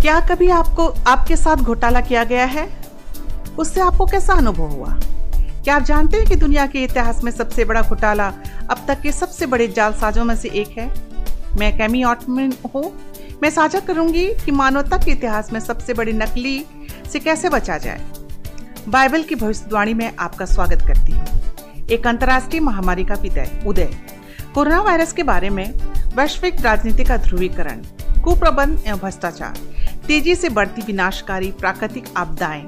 क्या कभी आपको, आपके साथ घोटाला किया गया है? उससे आपको कैसा अनुभव हुआ? क्या आप जानते हैं कि दुनिया के इतिहास में सबसे बड़ा घोटाला अब तक के सबसे बड़े जालसाजों में से एक है? मैं कैमी ऑटमिन हूँ। मैं साझा करूँगी कि मानवता के इतिहास में सबसे बड़ी नकली से कैसे बचा जाए। बाइबल की भविष्यवाणी में आपका स्वागत करती हूँ। एक अंतर्राष्ट्रीय महामारी का विदय उदय। कोरोना वायरस के बारे में वैश्विक राजनीति का ध्रुवीकरण, कुप्रबंध एवं भ्रष्टाचार। तेज़ी से बढ़ती विनाशकारी प्राकृतिक आपदाएँ।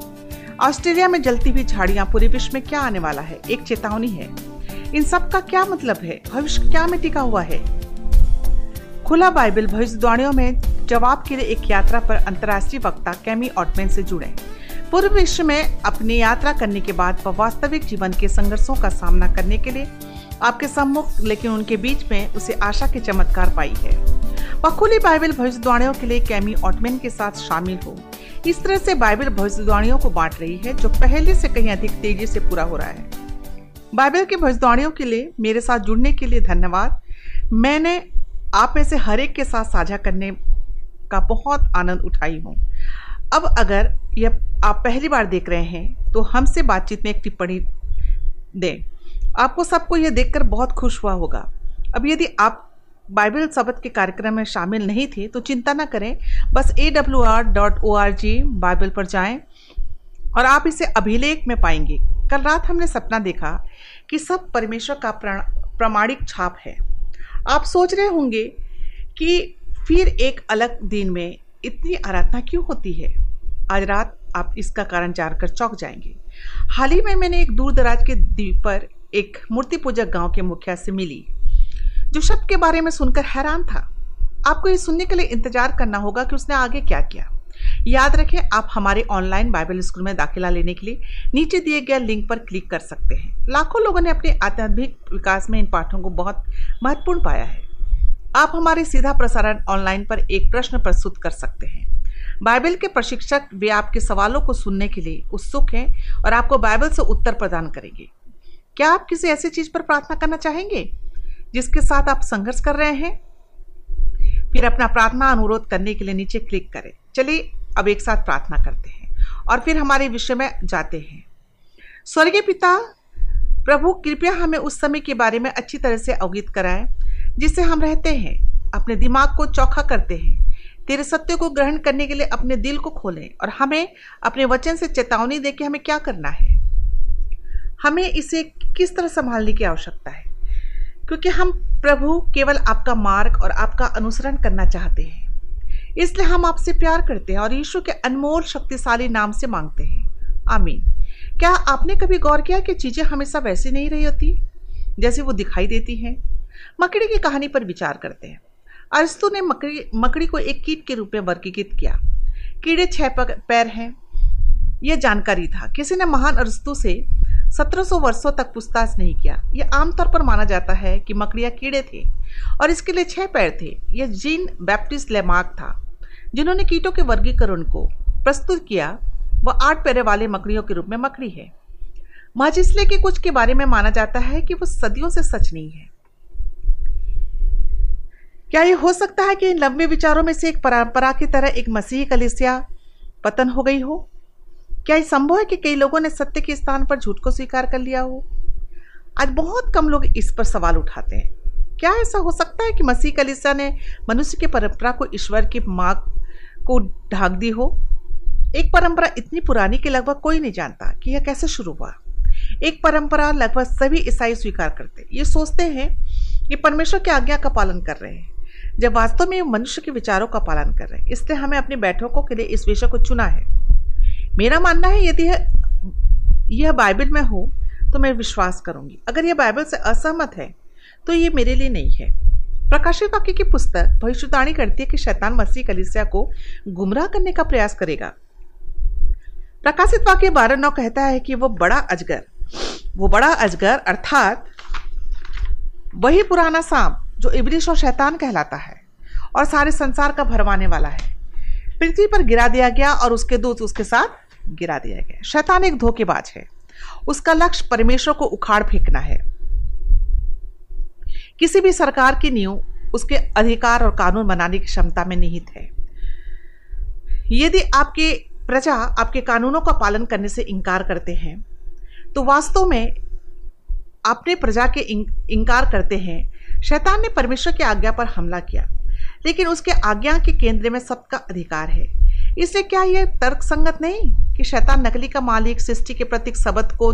ऑस्ट्रेलिया में जलती हुई झाड़ियाँ पूरे विश्व में क्या आने वाला है? एक चेतावनी है। इन सब का क्या मतलब है? भविष्य क्या में टिका हुआ है? खुला बाइबल भविष्यवाणियों में जवाब के लिए एक यात्रा पर अंतर्राष्ट्रीय वक्ता कैमी ऑटमैन से जुड़े। पूर्व विश्व में अपनी यात्रा करने के बाद वह वास्तविक जीवन के संघर्षों का सामना करने के लिए आपके सम्मुख, लेकिन उनके बीच में उसे आशा के चमत्कार पाई है। वह खुली बाइबल भविष्यवाणियों के लिए कैमी ऑटमैन के साथ शामिल हो। इस तरह से बाइबल भविष्यवाणियों को बांट रही है, जो पहले से कहीं अधिक तेज़ी से पूरा हो रहा है। बाइबल की भविष्यवाणियों के लिए मेरे साथ जुड़ने के लिए धन्यवाद। मैंने आप में से हर एक के साथ साझा करने का बहुत आनंद उठाई हूँ। अब अगर यह आप पहली बार देख रहे हैं तो हमसे बातचीत में एक टिप्पणी दें। आपको सबको यह देखकर बहुत खुश हुआ होगा। अब यदि आप बाइबल शब्द के कार्यक्रम में शामिल नहीं थे तो चिंता ना करें। बस A W R dot O R G Bible पर जाएँ और आप इसे अभिलेख में पाएँगे। कल रात हमने सपना देखा कि सब परमेश्वर का प्रमाणिक छाप है। आप सोच रहे होंगे कि फिर एक अलग दिन में इतनी आराधना क्यों होती है? आज रात आप इसका कारण जानकर चौक जाएँगे। हाल ही में मैंने एक दूर दराज के द्वीप पर एक मूर्ति पूजक गाँव के मुखिया से मिली, जो शब्द के बारे में सुनकर हैरान था। आपको ये सुनने के लिए इंतज़ार करना होगा कि उसने आगे क्या किया। याद रखें, आप हमारे ऑनलाइन बाइबल स्कूल में दाखिला लेने के लिए नीचे दिए गए लिंक पर क्लिक कर सकते हैं। लाखों लोगों ने अपने आध्यात्मिक विकास में इन पाठों को बहुत महत्वपूर्ण पाया है। आप हमारे सीधा प्रसारण ऑनलाइन पर एक प्रश्न प्रस्तुत कर सकते हैं। बाइबल के प्रशिक्षक वे आपके सवालों को सुनने के लिए उत्सुक हैं और आपको बाइबल से उत्तर प्रदान करेंगे। क्या आप किसी ऐसी चीज़ पर प्रार्थना करना चाहेंगे जिसके साथ आप संघर्ष कर रहे हैं? फिर अपना प्रार्थना अनुरोध करने के लिए नीचे क्लिक करें। चलिए, अब एक साथ प्रार्थना करते हैं और फिर हमारे विषय में जाते हैं। स्वर्गीय पिता, प्रभु कृपया हमें उस समय के बारे में अच्छी तरह से अवगत कराएँ, जिससे हम रहते हैं, अपने दिमाग को चौखा करते हैं, तेरे सत्य को ग्रहण करने के लिए अपने दिल को खोलें और हमें अपने वचन से चेतावनी दे कि हमें क्या करना है। हमें इसे किस तरह संभालने की आवश्यकता है? क्योंकि हम प्रभु केवल आपका मार्ग और आपका अनुसरण करना चाहते हैं। इसलिए हम आपसे प्यार करते हैं और ईश्वर के अनमोल शक्तिशाली नाम से मांगते हैं। आमीन। क्या आपने कभी गौर किया कि चीज़ें हमेशा वैसी नहीं रही होती? जैसे वो दिखाई देती हैं। मकड़ी की कहानी पर विचार करते हैं। अरस्तु ने मकड़ी मकड़ी को एक कीट के रूप में वर्गीकृत किया। कीड़े छह पैर हैं। यह जानकारी था। किसी ने महान अरस्तु से 1700 वर्षों तक पूछताछ नहीं किया। यह आमतौर पर माना जाता है कि मकड़िया कीड़े थे और इसके लिए छह पैर थे। यह जीन बैप्टिस्ट लेमार्क था, जिन्होंने कीटों के वर्गीकरण को प्रस्तुत किया। वह आठ पैरे वाले मकड़ियों के रूप में मकड़ी है। महज कि कुछ के बारे में माना जाता है कि वो सदियों से सच नहीं है। क्या यह हो सकता है कि इन लंबे विचारों में से एक परंपरा की तरह एक मसीही कलिसिया पतन हो गई हो? क्या यह संभव है कि कई लोगों ने सत्य के स्थान पर झूठ को स्वीकार कर लिया हो? आज बहुत कम लोग इस पर सवाल उठाते हैं। क्या ऐसा हो सकता है कि मसीह कलिसिया ने मनुष्य की परंपरा को ईश्वर की मार्ग को ढाक दी हो? एक परंपरा इतनी पुरानी कि लगभग कोई नहीं जानता कि यह कैसे शुरू हुआ। एक परंपरा लगभग सभी ईसाई स्वीकार करते। ये सोचते हैं कि परमेश्वर की आज्ञा का पालन कर रहे हैं। जब वास्तव में मनुष्य के विचारों का पालन कर रहे हैं, इसलिए हमें अपनी बैठकों के लिए इस विषय को चुना है। मेरा मानना है यदि यह बाइबल में हो तो मैं विश्वास करूँगी। अगर यह बाइबल से असहमत है तो ये मेरे लिए नहीं है। प्रकाशित वाक्य की पुस्तक भविष्यवाणी करती है कि शैतान मसीह कलिसिया को गुमराह करने का प्रयास करेगा। प्रकाशित वाक्य बारह नौ कहता है कि वो बड़ा अजगर, वो बड़ा अजगर अर्थात वही पुराना सांप जो इबलिश और शैतान कहलाता है और सारे संसार का भरवाने वाला है। पृथ्वी पर गिरा दिया गया और उसके दूत उसके साथ गिरा दिया गया शैतान एक धोखेबाज है। उसका लक्ष्य परमेश्वर को उखाड़ फेंकना है। किसी भी सरकार की नींव उसके अधिकार और कानून बनाने की क्षमता में निहित है। यदि आपके प्रजा आपके कानूनों का पालन करने से इनकार करते हैं तो वास्तव में अपने प्रजा के इनकार करते हैं। शैतान ने परमेश्वर की आज्ञा पर हमला किया, लेकिन उसके आज्ञा के केंद्र में सबका अधिकार है। इसलिए क्या यह तर्क संगत नहीं कि शैतान नकली का मालिक सृष्टि के प्रतीक शब्द को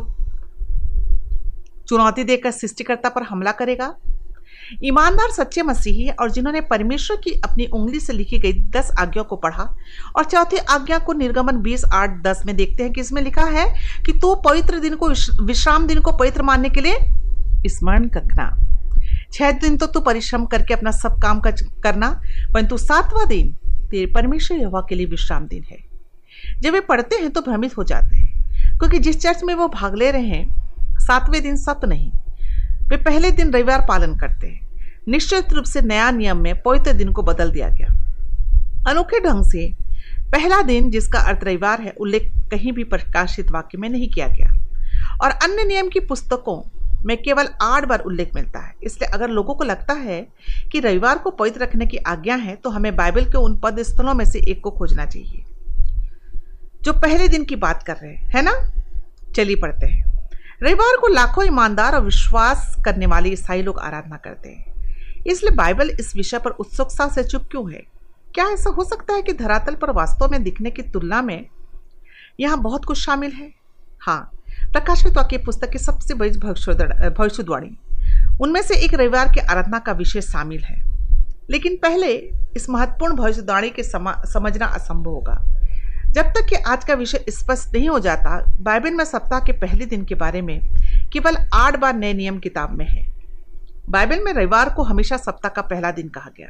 चुनौती देकर सृष्टिकर्ता पर हमला करेगा? ईमानदार सच्चे मसीही और जिन्होंने परमेश्वर की अपनी उंगली से लिखी गई दस आज्ञा को पढ़ा और चौथी आज्ञा को निर्गमन बीस आठ दस में देखते हैं कि इसमें लिखा है कि तो पवित्र दिन को विश्राम दिन को पवित्र मानने के लिए स्मरण रखना छह दिन तो तू परिश्रम करके अपना सब काम कर, करना परंतु सातवां दिन तेरे परमेश्वर यहोवा के लिए विश्राम दिन है। जब वे पढ़ते हैं तो भ्रमित हो जाते हैं, क्योंकि जिस चर्च में वो भाग ले रहे हैं, सातवें दिन सत्य नहीं, वे पहले दिन रविवार पालन करते हैं। निश्चित रूप से नया नियम में पवित्र दिन को बदल दिया गया। अनोखे ढंग से पहला दिन, जिसका अर्थ रविवार है, उल्लेख कहीं भी प्रकाशित वाक्य में नहीं किया गया। और अन्य नियम की पुस्तकों में केवल आठ बार उल्लेख मिलता है। इसलिए अगर लोगों को लगता है कि रविवार को पवित्र रखने की आज्ञा है तो हमें बाइबल के उन पद स्थलों में से एक को खोजना चाहिए। जो पहले दिन की बात कर रहे हैं, है ना? चलिए पढ़ते हैं। रविवार को लाखों ईमानदार और विश्वास करने वाले ईसाई लोग आराधना करते हैं। इसलिए बाइबल इस विषय पर उत्सुकता से चुप क्यों है? क्या ऐसा हो सकता है कि धरातल पर वास्तव में दिखने की तुलना में यहाँ बहुत कुछ शामिल है? हाँ प्रकाशित वाक्य पुस्तक की सबसे बड़ी भविष्यवाणी। उनमें से एक रविवार के आराधना का विषय शामिल है। लेकिन पहले इस महत्वपूर्ण भविष्यवाणी के समझना असंभव होगा। जब तक कि आज का विषय स्पष्ट नहीं हो जाता, बाइबल में सप्ताह के पहले दिन के बारे में केवल आठ बार नए नियम किताब में है। बाइबल में रविवार को हमेशा सप्ताह का पहला दिन कहा गया।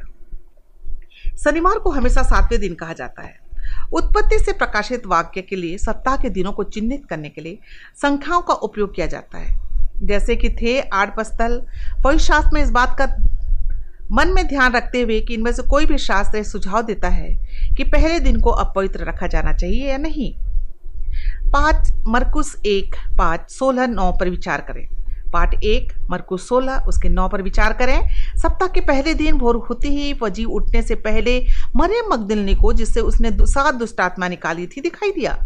शनिवार को हमेशा सातवें दिन कहा जाता है। उत्पत्ति से प्रकाशित वाक्य के लिए सप्ताह के दिनों को चिन्हित करने के लिए संख्याओं का उपयोग किया जाता है। जैसे कि थे आठ पस्तल। पवित्र शास्त्र में इस बात का मन में ध्यान रखते हुए कि इनमें से कोई भी शास्त्र सुझाव देता है कि पहले दिन को अपवित्र रखा जाना चाहिए या नहीं। पाँच, मरकुस एक, पाँच, सोलह, नौ पर विचार करें। पाठ एक मरकुस सोलह, उसके नौ पर विचार करें। सप्ताह के पहले दिन भोर होते ही वजी उठने से पहले मरियम मकदिलनी को, जिससे उसने सात दुष्टात्मा निकाली थी, दिखाई दिया।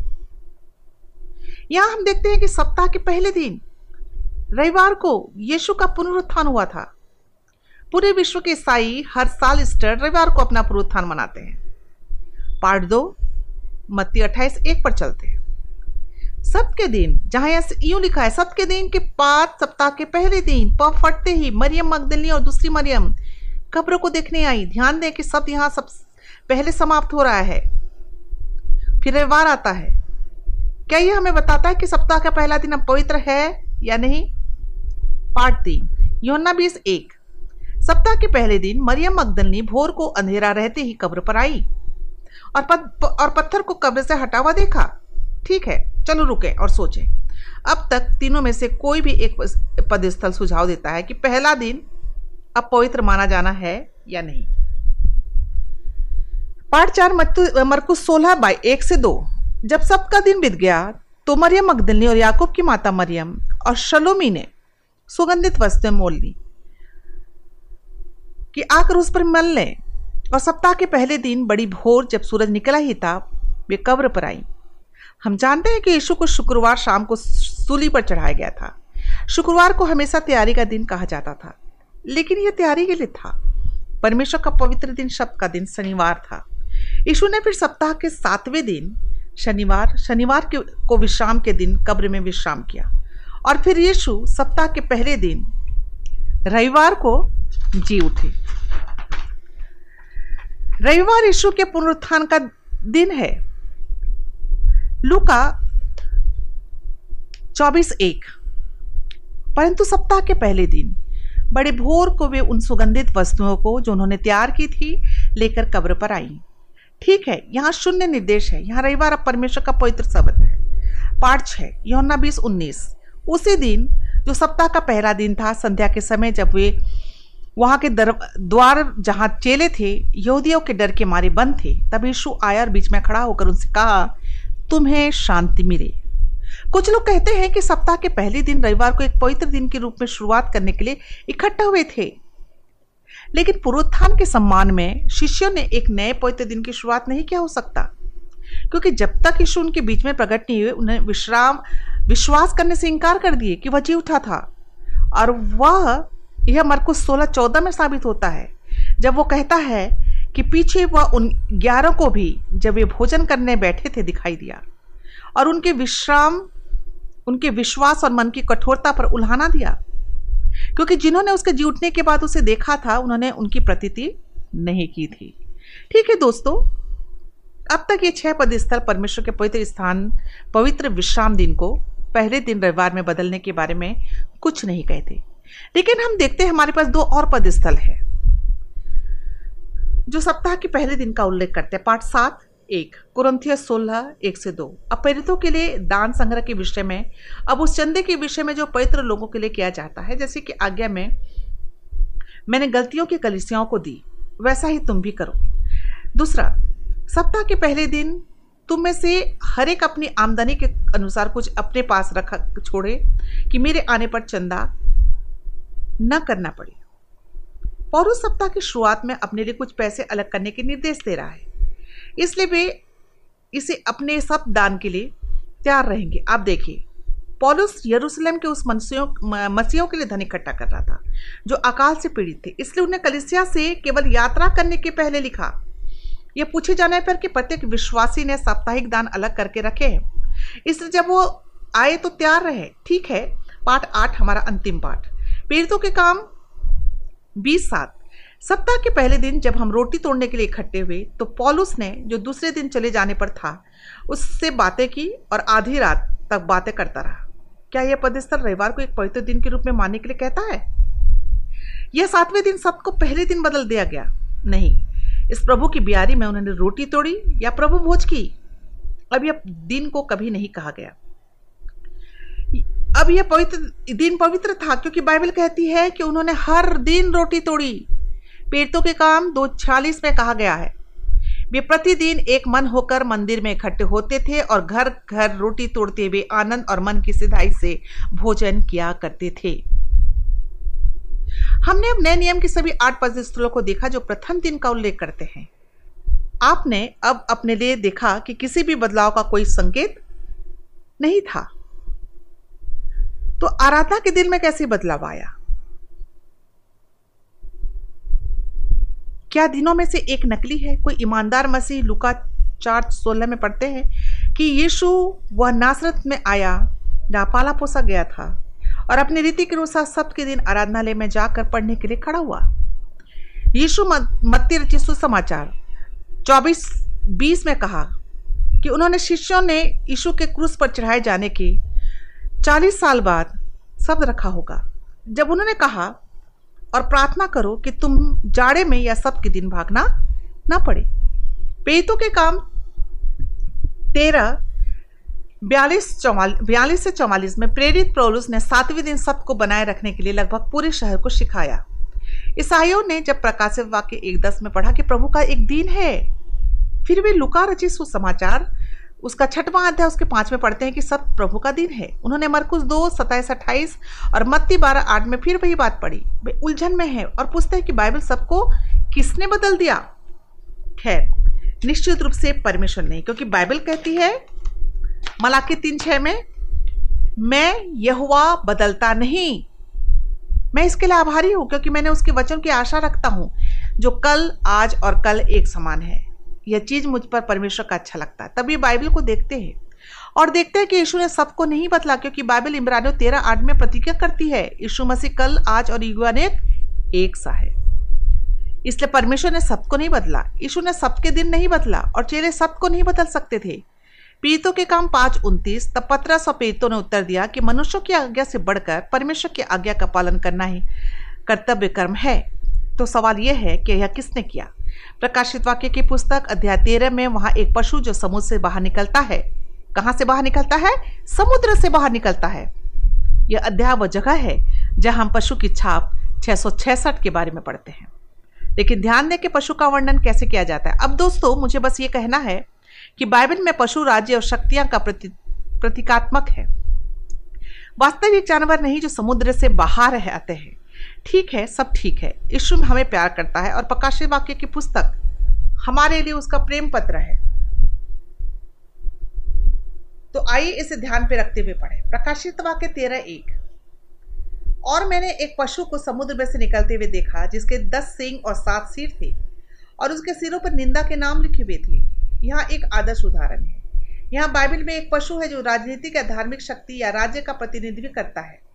यहाँ हम देखते हैं कि सप्ताह के पहले दिन रविवार को यीशु का पुनरुत्थान हुआ था। पूरे विश्व के ईसाई हर साल ईस्टर रविवार को अपना पुनरुत्थान मनाते हैं। पार्ट दो, मत्ती अट्ठाईस एक पर चलते हैं। सबके दिन जहाँ यूँ लिखा है सबके दिन के पाँच सप्ताह के पहले दिन प फटते ही मरियम मगदली और दूसरी मरियम कब्र को देखने आई। ध्यान दें कि सब यहाँ सब पहले समाप्त हो रहा है। फिर रविवार आता है। क्या यह हमें बताता है कि सप्ताह का पहला दिन अब पवित्र है या नहीं? पार्ट तीन योना बीस एक। सप्ताह के पहले दिन मरियम मगदलनी भोर को अंधेरा रहते ही कब्र पर आई और पद, और पत्थर को कब्र से हटा हुआ देखा। ठीक है, चलो रुके और सोचें। अब तक तीनों में से कोई भी एक पदस्थल सुझाव देता है कि पहला दिन अब पवित्र माना जाना है या नहीं। पाठ चार मरकुस सोलह बाई एक से दो। जब सबका दिन बीत गया तो मरियम अकदलनी और याकूब की माता मरियम और शलोमी ने सुगंधित वस्तुएँ मोल ली कि आकर उस पर मल लें और सप्ताह के पहले दिन बड़ी भोर जब सूरज निकला ही था, वे कब्र पर आई। हम जानते हैं कि यीशु को शुक्रवार शाम को सूली पर चढ़ाया गया था। शुक्रवार को हमेशा तैयारी का दिन कहा जाता था, लेकिन यह तैयारी के लिए था। परमेश्वर का पवित्र दिन शब्द का दिन शनिवार था। यीशु ने फिर सप्ताह के सातवें दिन, शनिवार शनिवार के, को विश्राम के दिन कब्र में विश्राम किया। और फिर यीशु सप्ताह के पहले दिन, रविवार को जी उठे। रविवार यीशु के पुनरुत्थान का दिन है। लुका चौबीस एक, परंतु सप्ताह के पहले दिन, बड़े भोर को वे उन सुगंधित वस्तुओं को जो उन्होंने तैयार की थी, लेकर कब्र पर आई। ठीक है, यहाँ शून्य निर्देश है, यहाँ रविवार अब परमेश्वर का पवित्र शब्द है। पाठ छः यौना बीस उन्नीस। उसी दिन, जो सप्ताह का पहला दिन था, संध्या के समय जब वे वहाँ के दर, द्वार जहाँ चेले थे, यहूदियों के डर के मारे बंद थे, तब यीशु आया और बीच में खड़ा होकर उनसे कहा तुम्हें शांति मिले। कुछ लोग कहते हैं कि सप्ताह के पहले दिन रविवार को एक पवित्र दिन के रूप में शुरुआत करने के लिए इकट्ठा हुए थे। लेकिन पुरोत्थान के सम्मान में शिष्यों ने एक नए पवित्र दिन की शुरुआत नहीं किया हो सकता, क्योंकि जब तक यीशु उनके बीच में प्रकट नहीं हुए, उन्हें विश्राम, विश्वास करने से इनकार कर दिए कि वह जी उठा था। और वह, यह मरकुस सोलह चौदह में साबित होता है, जब वो कहता है कि पीछे वह उन ग्यारह को भी जब वे भोजन करने बैठे थे दिखाई दिया और उनके विश्राम, उनके विश्वास और मन की कठोरता पर उल्हाना दिया। क्योंकि जिन्होंने उसके जी उठने के बाद उसे देखा था, उन्होंने उनकी प्रतीति नहीं की थी। ठीक है दोस्तों, अब तक ये छह पद स्थल परमेश्वर के पवित्र स्थान, पवित्र विश्राम दिन को पहले दिन रविवार में बदलने के बारे में कुछ नहीं कहते लेकिन हम देखते हैं हमारे पास दो और पद स्थल है। जो सप्ताह के पहले दिन का उल्लेख करते हैं, पाठ सात, एक कुरंथिय सोलह, एक से दो। अब प्रेरितों के लिए दान संग्रह के विषय में, अब उस चंदे के विषय में जो पवित्र लोगों के लिए किया जाता है, जैसे कि आज्ञा में, मैंने गलतियों की कलिसियाओं को दी, वैसा ही तुम भी करो। दूसरा, सप्ताह के पहले दिन तुम में से हर एक अपनी आमदनी के अनुसार कुछ अपने पास रखा, छोड़े कि मेरे आने पर चंदा न करना पड़े। पौरुष सप्ताह की शुरुआत में अपने लिए कुछ पैसे अलग करने के निर्देश दे रहा है। इसलिए वे इसे अपने सब दान के लिए तैयार रहेंगे। आप देखिए, पॉलुस यरूशलेम के उस मसीहों मसीहों के लिए धन इकट्ठा कर रहा था, जो अकाल से पीड़ित थे। इसलिए उन्हें कलिसिया से केवल यात्रा करने के पहले लिखा, यह पूछे जाने पर कि प्रत्येक विश्वासी ने साप्ताहिक दान अलग करके रखे हैं। इसलिए जब वो आए तो तैयार रहे। ठीक है, पाठ आठ हमारा अंतिम पाठ। पीड़ितों के काम बीस सात। सप्ताह के पहले दिन जब हम रोटी तोड़ने के लिए इकट्ठे हुए तो पॉलुस ने जो दूसरे दिन चले जाने पर था, उससे बातें की और आधी रात तक बातें करता रहा। क्या यह पदस्थल रविवार को एक पवित्र दिन के रूप में मानने के लिए कहता है? यह सातवें दिन सबको पहले दिन बदल दिया गया। नहीं, इस प्रभु की बियारी में उन्होंने रोटी तोड़ी या प्रभु भोज की? अब यह दिन को कभी नहीं कहा गया। अब यह पवित्र दिन पवित्र था क्योंकि बाइबल कहती है कि उन्होंने हर दिन रोटी तोड़ी। पीड़ितों के काम दो छियालीस में कहा गया है। वे प्रतिदिन एक मन होकर मंदिर में इकट्ठे होते थे और घर घर रोटी तोड़ते हुए आनंद और मन की सिधाई से भोजन किया करते थे। हमने अब नए नियम के सभी आठ पद स्थलों को देखा जो प्रथम दिन का उल्लेख करते हैं। आपने अब अपने लिए देखा कि किसी भी बदलाव का कोई संकेत नहीं था। तो आराधना के दिन में कैसे बदलाव आया? क्या दिनों में से एक नकली है? कोई ईमानदार मसीह लुका चार सोलह में पढ़ते हैं कि यीशु वह नासरत में आया जहाँ पाला पोसा गया था और अपनी रीति के अनुसार सबके दिन आराधनालय में जाकर पढ़ने के लिए खड़ा हुआ। यीशु मत्ती रचित सुसमाचार चौबीस, बीस में कहा कि उन्होंने शिष्यों ने यीशु के क्रूस पर चढ़ाए जाने के चालीस साल बाद शब्द रखा होगा। जब उन्होंने कहा, और प्रार्थना करो कि तुम जाड़े में या सब के दिन भागना ना पड़े। पेतों के काम तेरह, बयालीस चौवालीस बयालीस से चौवालीस में प्रेरित प्रोलुस ने सातवें दिन सबको बनाए रखने के लिए लगभग पूरे शहर को सिखाया ईसाइयों ने जब प्रकाशित वाक्य एक दस में पढ़ा कि प्रभु का एक दिन है, फिर वे लुका रचित सुसमाचार उसका छठवां अध्याय उसके पाँच में पढ़ते हैं कि सब प्रभु का दिन है। उन्होंने मरकुस दो सत्ताईस अट्ठाईस और मत्ती बारह, आठ में फिर वही बात पढ़ी। वे उलझन में है और पूछते हैं कि बाइबल सबको किसने बदल दिया? खैर, निश्चित रूप से परमेश्वर नहीं, क्योंकि बाइबल कहती है मलाकी तीन, छह में, मैं यहुआ बदलता नहीं। मैं इसके लिए आभारी हूँ, क्योंकि मैंने उसके वचन की आशा रखता हूँ, जो कल, आज और कल एक समान है। यह चीज़ मुझ पर परमेश्वर का अच्छा लगता है। तभी बाइबल को देखते हैं और देखते हैं कि यीशु ने सबको नहीं बदला क्योंकि बाइबल इमरानियों तेरह आठ में प्रतिज्ञा करती है, यीशु मसीह कल, आज और युगानेक एक सा है। इसलिए परमेश्वर ने सबको नहीं बदला यीशु ने सबके दिन नहीं बदला और चेले सबको नहीं बदल सकते थे। पीड़ितों के काम पाँच उनतीस, तब पत्रह सौ पीड़ितों ने उत्तर दिया कि मनुष्यों की आज्ञा से बढ़कर परमेश्वर की आज्ञा का पालन करना ही कर्तव्य कर्म है। तो सवाल यह है कि यह किसने किया? प्रकाशित वाक्य की पुस्तक अध्याय तेरह में वहाँ एक पशु जो समुद्र से बाहर निकलता है। कहाँ से बाहर निकलता है? समुद्र से बाहर निकलता है। यह अध्याय वह जगह है जहाँ हम पशु की छाप छह के बारे में पढ़ते हैं। लेकिन ध्यान दें कि पशु का वर्णन कैसे किया जाता है। अब दोस्तों, मुझे बस ये कहना है कि बाइबल में पशु राज्य और शक्तियाँ का प्रति, प्रतीकात्मक है। वास्तविक जानवर नहीं जो समुद्र से बाहर आते हैं। ठीक है, सब ठीक है। यीशु हमें प्यार करता है और प्रकाशित वाक्य की पुस्तक हमारे लिए उसका प्रेम पत्र है। तो आइए इसे ध्यान पे रखते हुए पढ़े। प्रकाशित वाक्य तेरह एक। और मैंने एक पशु को समुद्र में से निकलते हुए देखा, जिसके दस सिंह और सात सिर थे और उसके सिरों पर निंदा के नाम लिखे हुए थे। यहाँ एक आदर्श उदाहरण है। यहाँ बाइबल में एक पशु है जो राजनीतिक या धार्मिक शक्ति या राज्य का प्रतिनिधित्व करता है।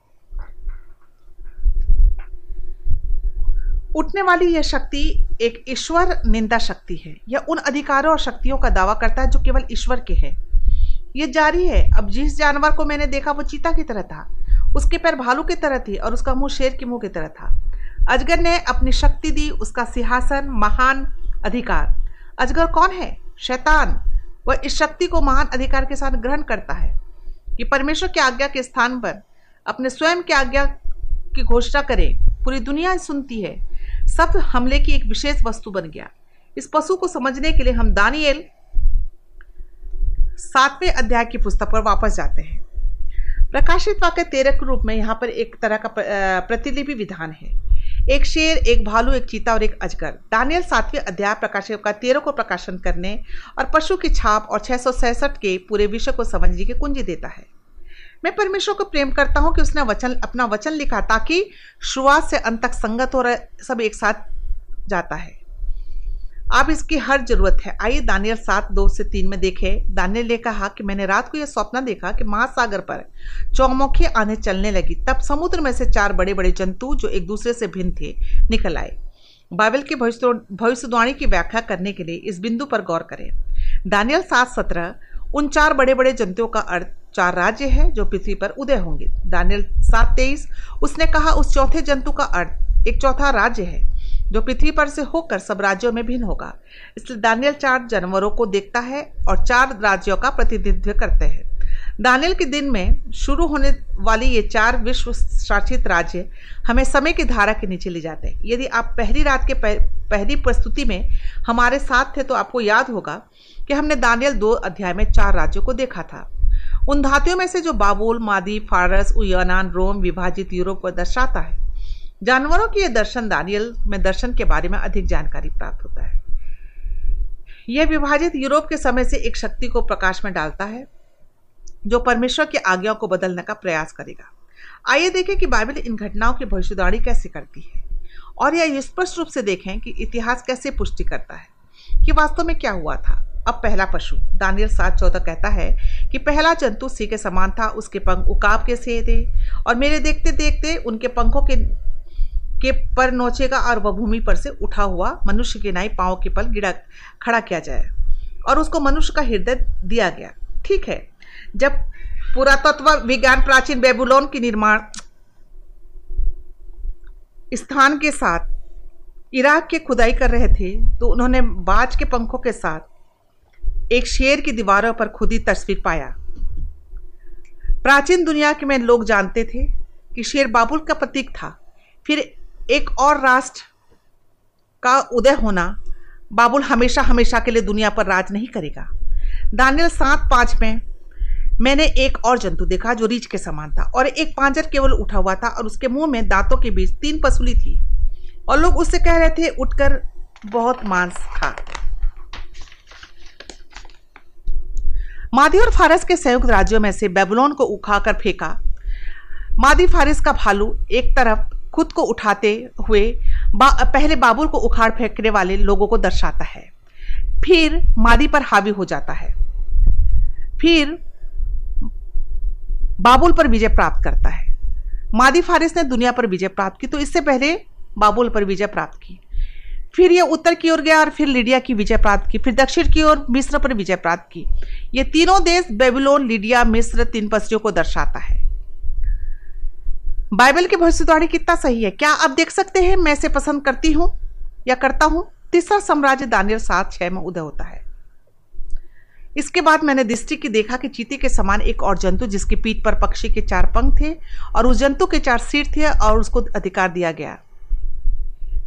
उठने वाली यह शक्ति एक ईश्वर निंदा शक्ति है यह उन अधिकारों और शक्तियों का दावा करता है जो केवल ईश्वर के हैं। यह जारी है। अब जिस जानवर को मैंने देखा, वो चीता की तरह था। उसके पैर भालू की तरह थी और उसका मुँह शेर के मुँह की तरह था। अजगर ने अपनी शक्ति दी, उसका सिंहासन, महान अधिकार। अजगर कौन है? शैतान। वह इस शक्ति को महान अधिकार के साथ ग्रहण करता है कि परमेश्वर की आज्ञा के स्थान पर अपने स्वयं की आज्ञा की घोषणा करें। पूरी दुनिया सुनती है। सब हमले की एक विशेष वस्तु बन गया। इस पशु को समझने के लिए हम दानियल सातवें अध्याय की पुस्तक पर वापस जाते हैं। प्रकाशित वाक्य तेरह के रूप में यहाँ पर एक तरह का प्रतिलिपि विधान है। एक शेर, एक भालू, एक चीता और एक अजगर। दानियल सातवें अध्याय प्रकाशित का तेरह को प्रकाशन करने और पशु की छाप और छह के पूरे विषय को समझने की कुंजी देता है। मैं परमेश्वर को प्रेम करता हूँ कि उसने वचन, अपना वचन लिखा ताकि शुरुआत से अंत तक संगत और सब एक साथ जाता है। आप इसकी हर ज़रूरत है। आइए दानियल सात, दो से तीन में देखे। दानियल ने कहा कि मैंने रात को यह स्वप्न देखा कि महासागर पर चौमुखी आने चलने लगी। तब समुद्र में से चार बड़े बड़े जंतु जो एक दूसरे से भिन्न थे, निकल आए। बाइबल की भविष्यवाणी की व्याख्या करने के लिए इस बिंदु पर गौर करें। दानियल सात सत्रह, उन चार बड़े बड़े जंतुओं का अर्थ चार राज्य है जो पृथ्वी पर उदय होंगे। दानियल सात तेईस, उसने कहा, उस चौथे जंतु का अर्थ एक चौथा राज्य है, जो पृथ्वी पर से होकर सब राज्यों में भिन्न होगा। इसलिए दानियल चार जानवरों को देखता है और चार राज्यों का प्रतिनिधित्व करते हैं। दानियल के दिन में शुरू होने वाली ये चार विश्व शासित राज्य हमें समय की धारा के नीचे ले जाते हैं। यदि आप पहली रात के पहली प्रस्तुति में हमारे साथ थे तो आपको याद होगा कि हमने दानियल दो अध्याय में चार राज्यों को देखा था। उन धातुओं में से जो बाबुल, मादी, फारस, उयनान, रोम विभाजित यूरोप को दर्शाता है। जानवरों की यह दर्शन दानियल में दर्शन के बारे में अधिक जानकारी प्राप्त होता है। यह विभाजित यूरोप के समय से एक शक्ति को प्रकाश में डालता है, जो परमेश्वर की आज्ञाओं को बदलने का प्रयास करेगा। आइए देखें कि बाइबल इन घटनाओं की भविष्यवाणी कैसे करती है, और यह स्पष्ट रूप से देखें कि इतिहास कैसे पुष्टि करता है, कि वास्तव में क्या हुआ था। अब पहला पशु। दानियल सात चौदह कहता है कि पहला जंतु सी के समान था, उसके पंख उकाब के से थे और मेरे देखते देखते उनके पंखों के के पर नोचेगा और वह भूमि पर से उठा हुआ मनुष्य के नाई पाँव के पल गिरा खड़ा किया जाए और उसको मनुष्य का हृदय दिया गया। ठीक है, जब पुरातत्व विज्ञान प्राचीन बेबुलोन की निर्माण स्थान के साथ इराक के खुदाई कर रहे थे तो उन्होंने बाज के पंखों के साथ एक शेर की दीवारों पर खुदी तस्वीर पाया। प्राचीन दुनिया के में लोग जानते थे कि शेर बाबुल का प्रतीक था। फिर एक और राष्ट्र का उदय होना बाबुल हमेशा हमेशा के लिए दुनिया पर राज नहीं करेगा। दानियल सात पाँच में मैंने एक और जंतु देखा जो रीछ के समान था और एक पांजर केवल उठा हुआ था और उसके मुँह में दांतों के बीच तीन पसुली थी और लोग उससे कह रहे थे, उठकर बहुत मांस था मादी और फारस के संयुक्त राज्यों में से बेबुलोन को उखाकर फेंका। मादी फारिस का भालू एक तरफ़ खुद को उठाते हुए बा, पहले बाबुल को उखाड़ फेंकने वाले लोगों को दर्शाता है। फिर मादी पर हावी हो जाता है। फिर बाबुल पर विजय प्राप्त करता है। मादी फारिस ने दुनिया पर विजय प्राप्त की तो इससे पहले बाबुल पर विजय प्राप्त की। फिर यह उत्तर की ओर गया और फिर लिडिया की विजय प्राप्त की, फिर दक्षिण की ओर मिस्र पर विजय प्राप्त की। ये तीनों देश बेबीलोन, लिडिया, मिस्र तीन पसरियों को दर्शाता है। बाइबल की भविष्यवाणी कितना सही है? क्या आप देख सकते हैं? मैं इसे पसंद करती हूँ या करता हूँ? तीसरा साम्राज्य दानियल सात छह में उदय होता है। इसके बाद मैंने दृष्टि की, देखा कि चीती के समान एक और जंतु जिसकी पीठ पर पक्षी के चार पंख थे और उस जंतु के चार सिर थे और उसको अधिकार दिया गया।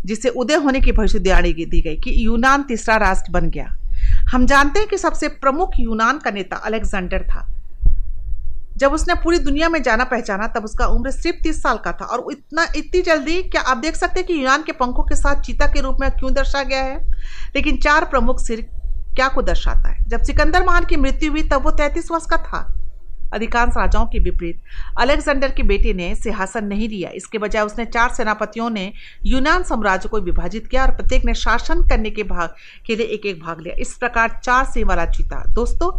जिसे उदय होने की भविष्यवाणी दी गई कि यूनान तीसरा राष्ट्र बन गया। हम जानते हैं कि सबसे प्रमुख यूनान का नेता अलेक्जेंडर था। जब उसने पूरी दुनिया में जाना पहचाना, तब उसका उम्र सिर्फ़ तीस साल का था। और इतना इतनी जल्दी, क्या आप देख सकते हैं कि यूनान के पंखों के साथ चीता के रूप में क्यों दर्शा गया है? लेकिन चार प्रमुख सिर क्या को दर्शाता है? जब सिकंदर महान की मृत्यु हुई, तब वो तैंतीस वर्ष का था। अधिकांश राजाओं के विपरीत। अलेक्जेंडर के बेटे ने सिंहासन नहीं लिया। इसके बजाय उसने चार सेनापतियों ने यूनान साम्राज्य को विभाजित किया और प्रत्येक ने शासन करने के भाग के लिए एक एक भाग लिया। इस प्रकार चार सिंह वाला जीता। दोस्तों,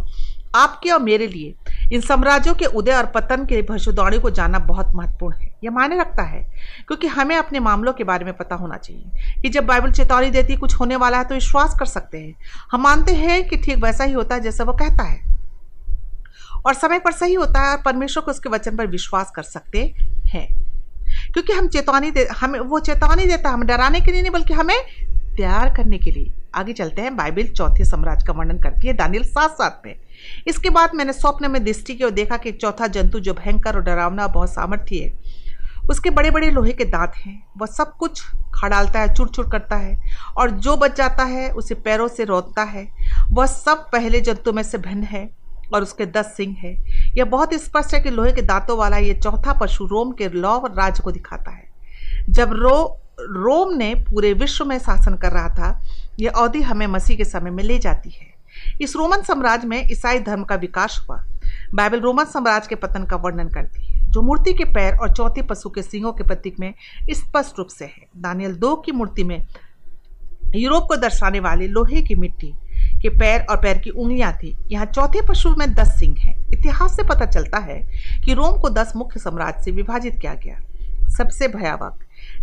आपके और मेरे लिए इन साम्राज्यों के उदय और पतन के भविष्यवाणी को जानना बहुत महत्वपूर्ण है। यह मायने रखता है, क्योंकि हमें अपने मामलों के बारे में पता होना चाहिए कि जब बाइबल चेतावनी देती कुछ होने वाला है तो विश्वास कर सकते हैं। हम मानते हैं कि ठीक वैसा ही होता है जैसा वो कहता है। और समय पर सही होता है और परमेश्वर को उसके वचन पर विश्वास कर सकते हैं। क्योंकि हम चेतावनी दे, हमें, वो चेतावनी देता है, हमें डराने के लिए नहीं, बल्कि हमें तैयार करने के लिए। आगे चलते हैं, बाइबल चौथे साम्राज्य का वर्णन करती है, दानियल साथ साथ में। इसके बाद मैंने स्वप्न में दृष्टि की और देखा कि चौथा जंतु जो भयंकर और डरावना, बहुत सामर्थ्य है, उसके बड़े बड़े लोहे के दांत हैं। वह सब कुछ खा डालता है चुर चुर करता है, और जो बच जाता है, उसे पैरों से रोकता है। वह सब पहले जंतु में से भिन्न है। और उसके दस सिंह है। यह बहुत स्पष्ट है कि लोहे के दांतों वाला यह चौथा पशु रोम के लौ राज्य को दिखाता है। जब रो, रोम ने पूरे विश्व में शासन कर रहा था, यह अवधि हमें मसीह के समय में ले जाती है। इस रोमन साम्राज्य में ईसाई धर्म का विकास हुआ। बाइबल रोमन साम्राज्य के पतन का वर्णन करती है, जो मूर्ति के पैर और चौथे पशु के सिंहों के प्रतीक में स्पष्ट रूप से है। दानियल दो की मूर्ति में यूरोप को दर्शाने वाले लोहे की मिट्टी के पैर और पैर की उंगलियाँ थी। यहाँ चौथे पशु में दस सिंह हैं। इतिहास से पता चलता है कि रोम को दस मुख्य साम्राज्य से विभाजित किया गया। सबसे भयावह,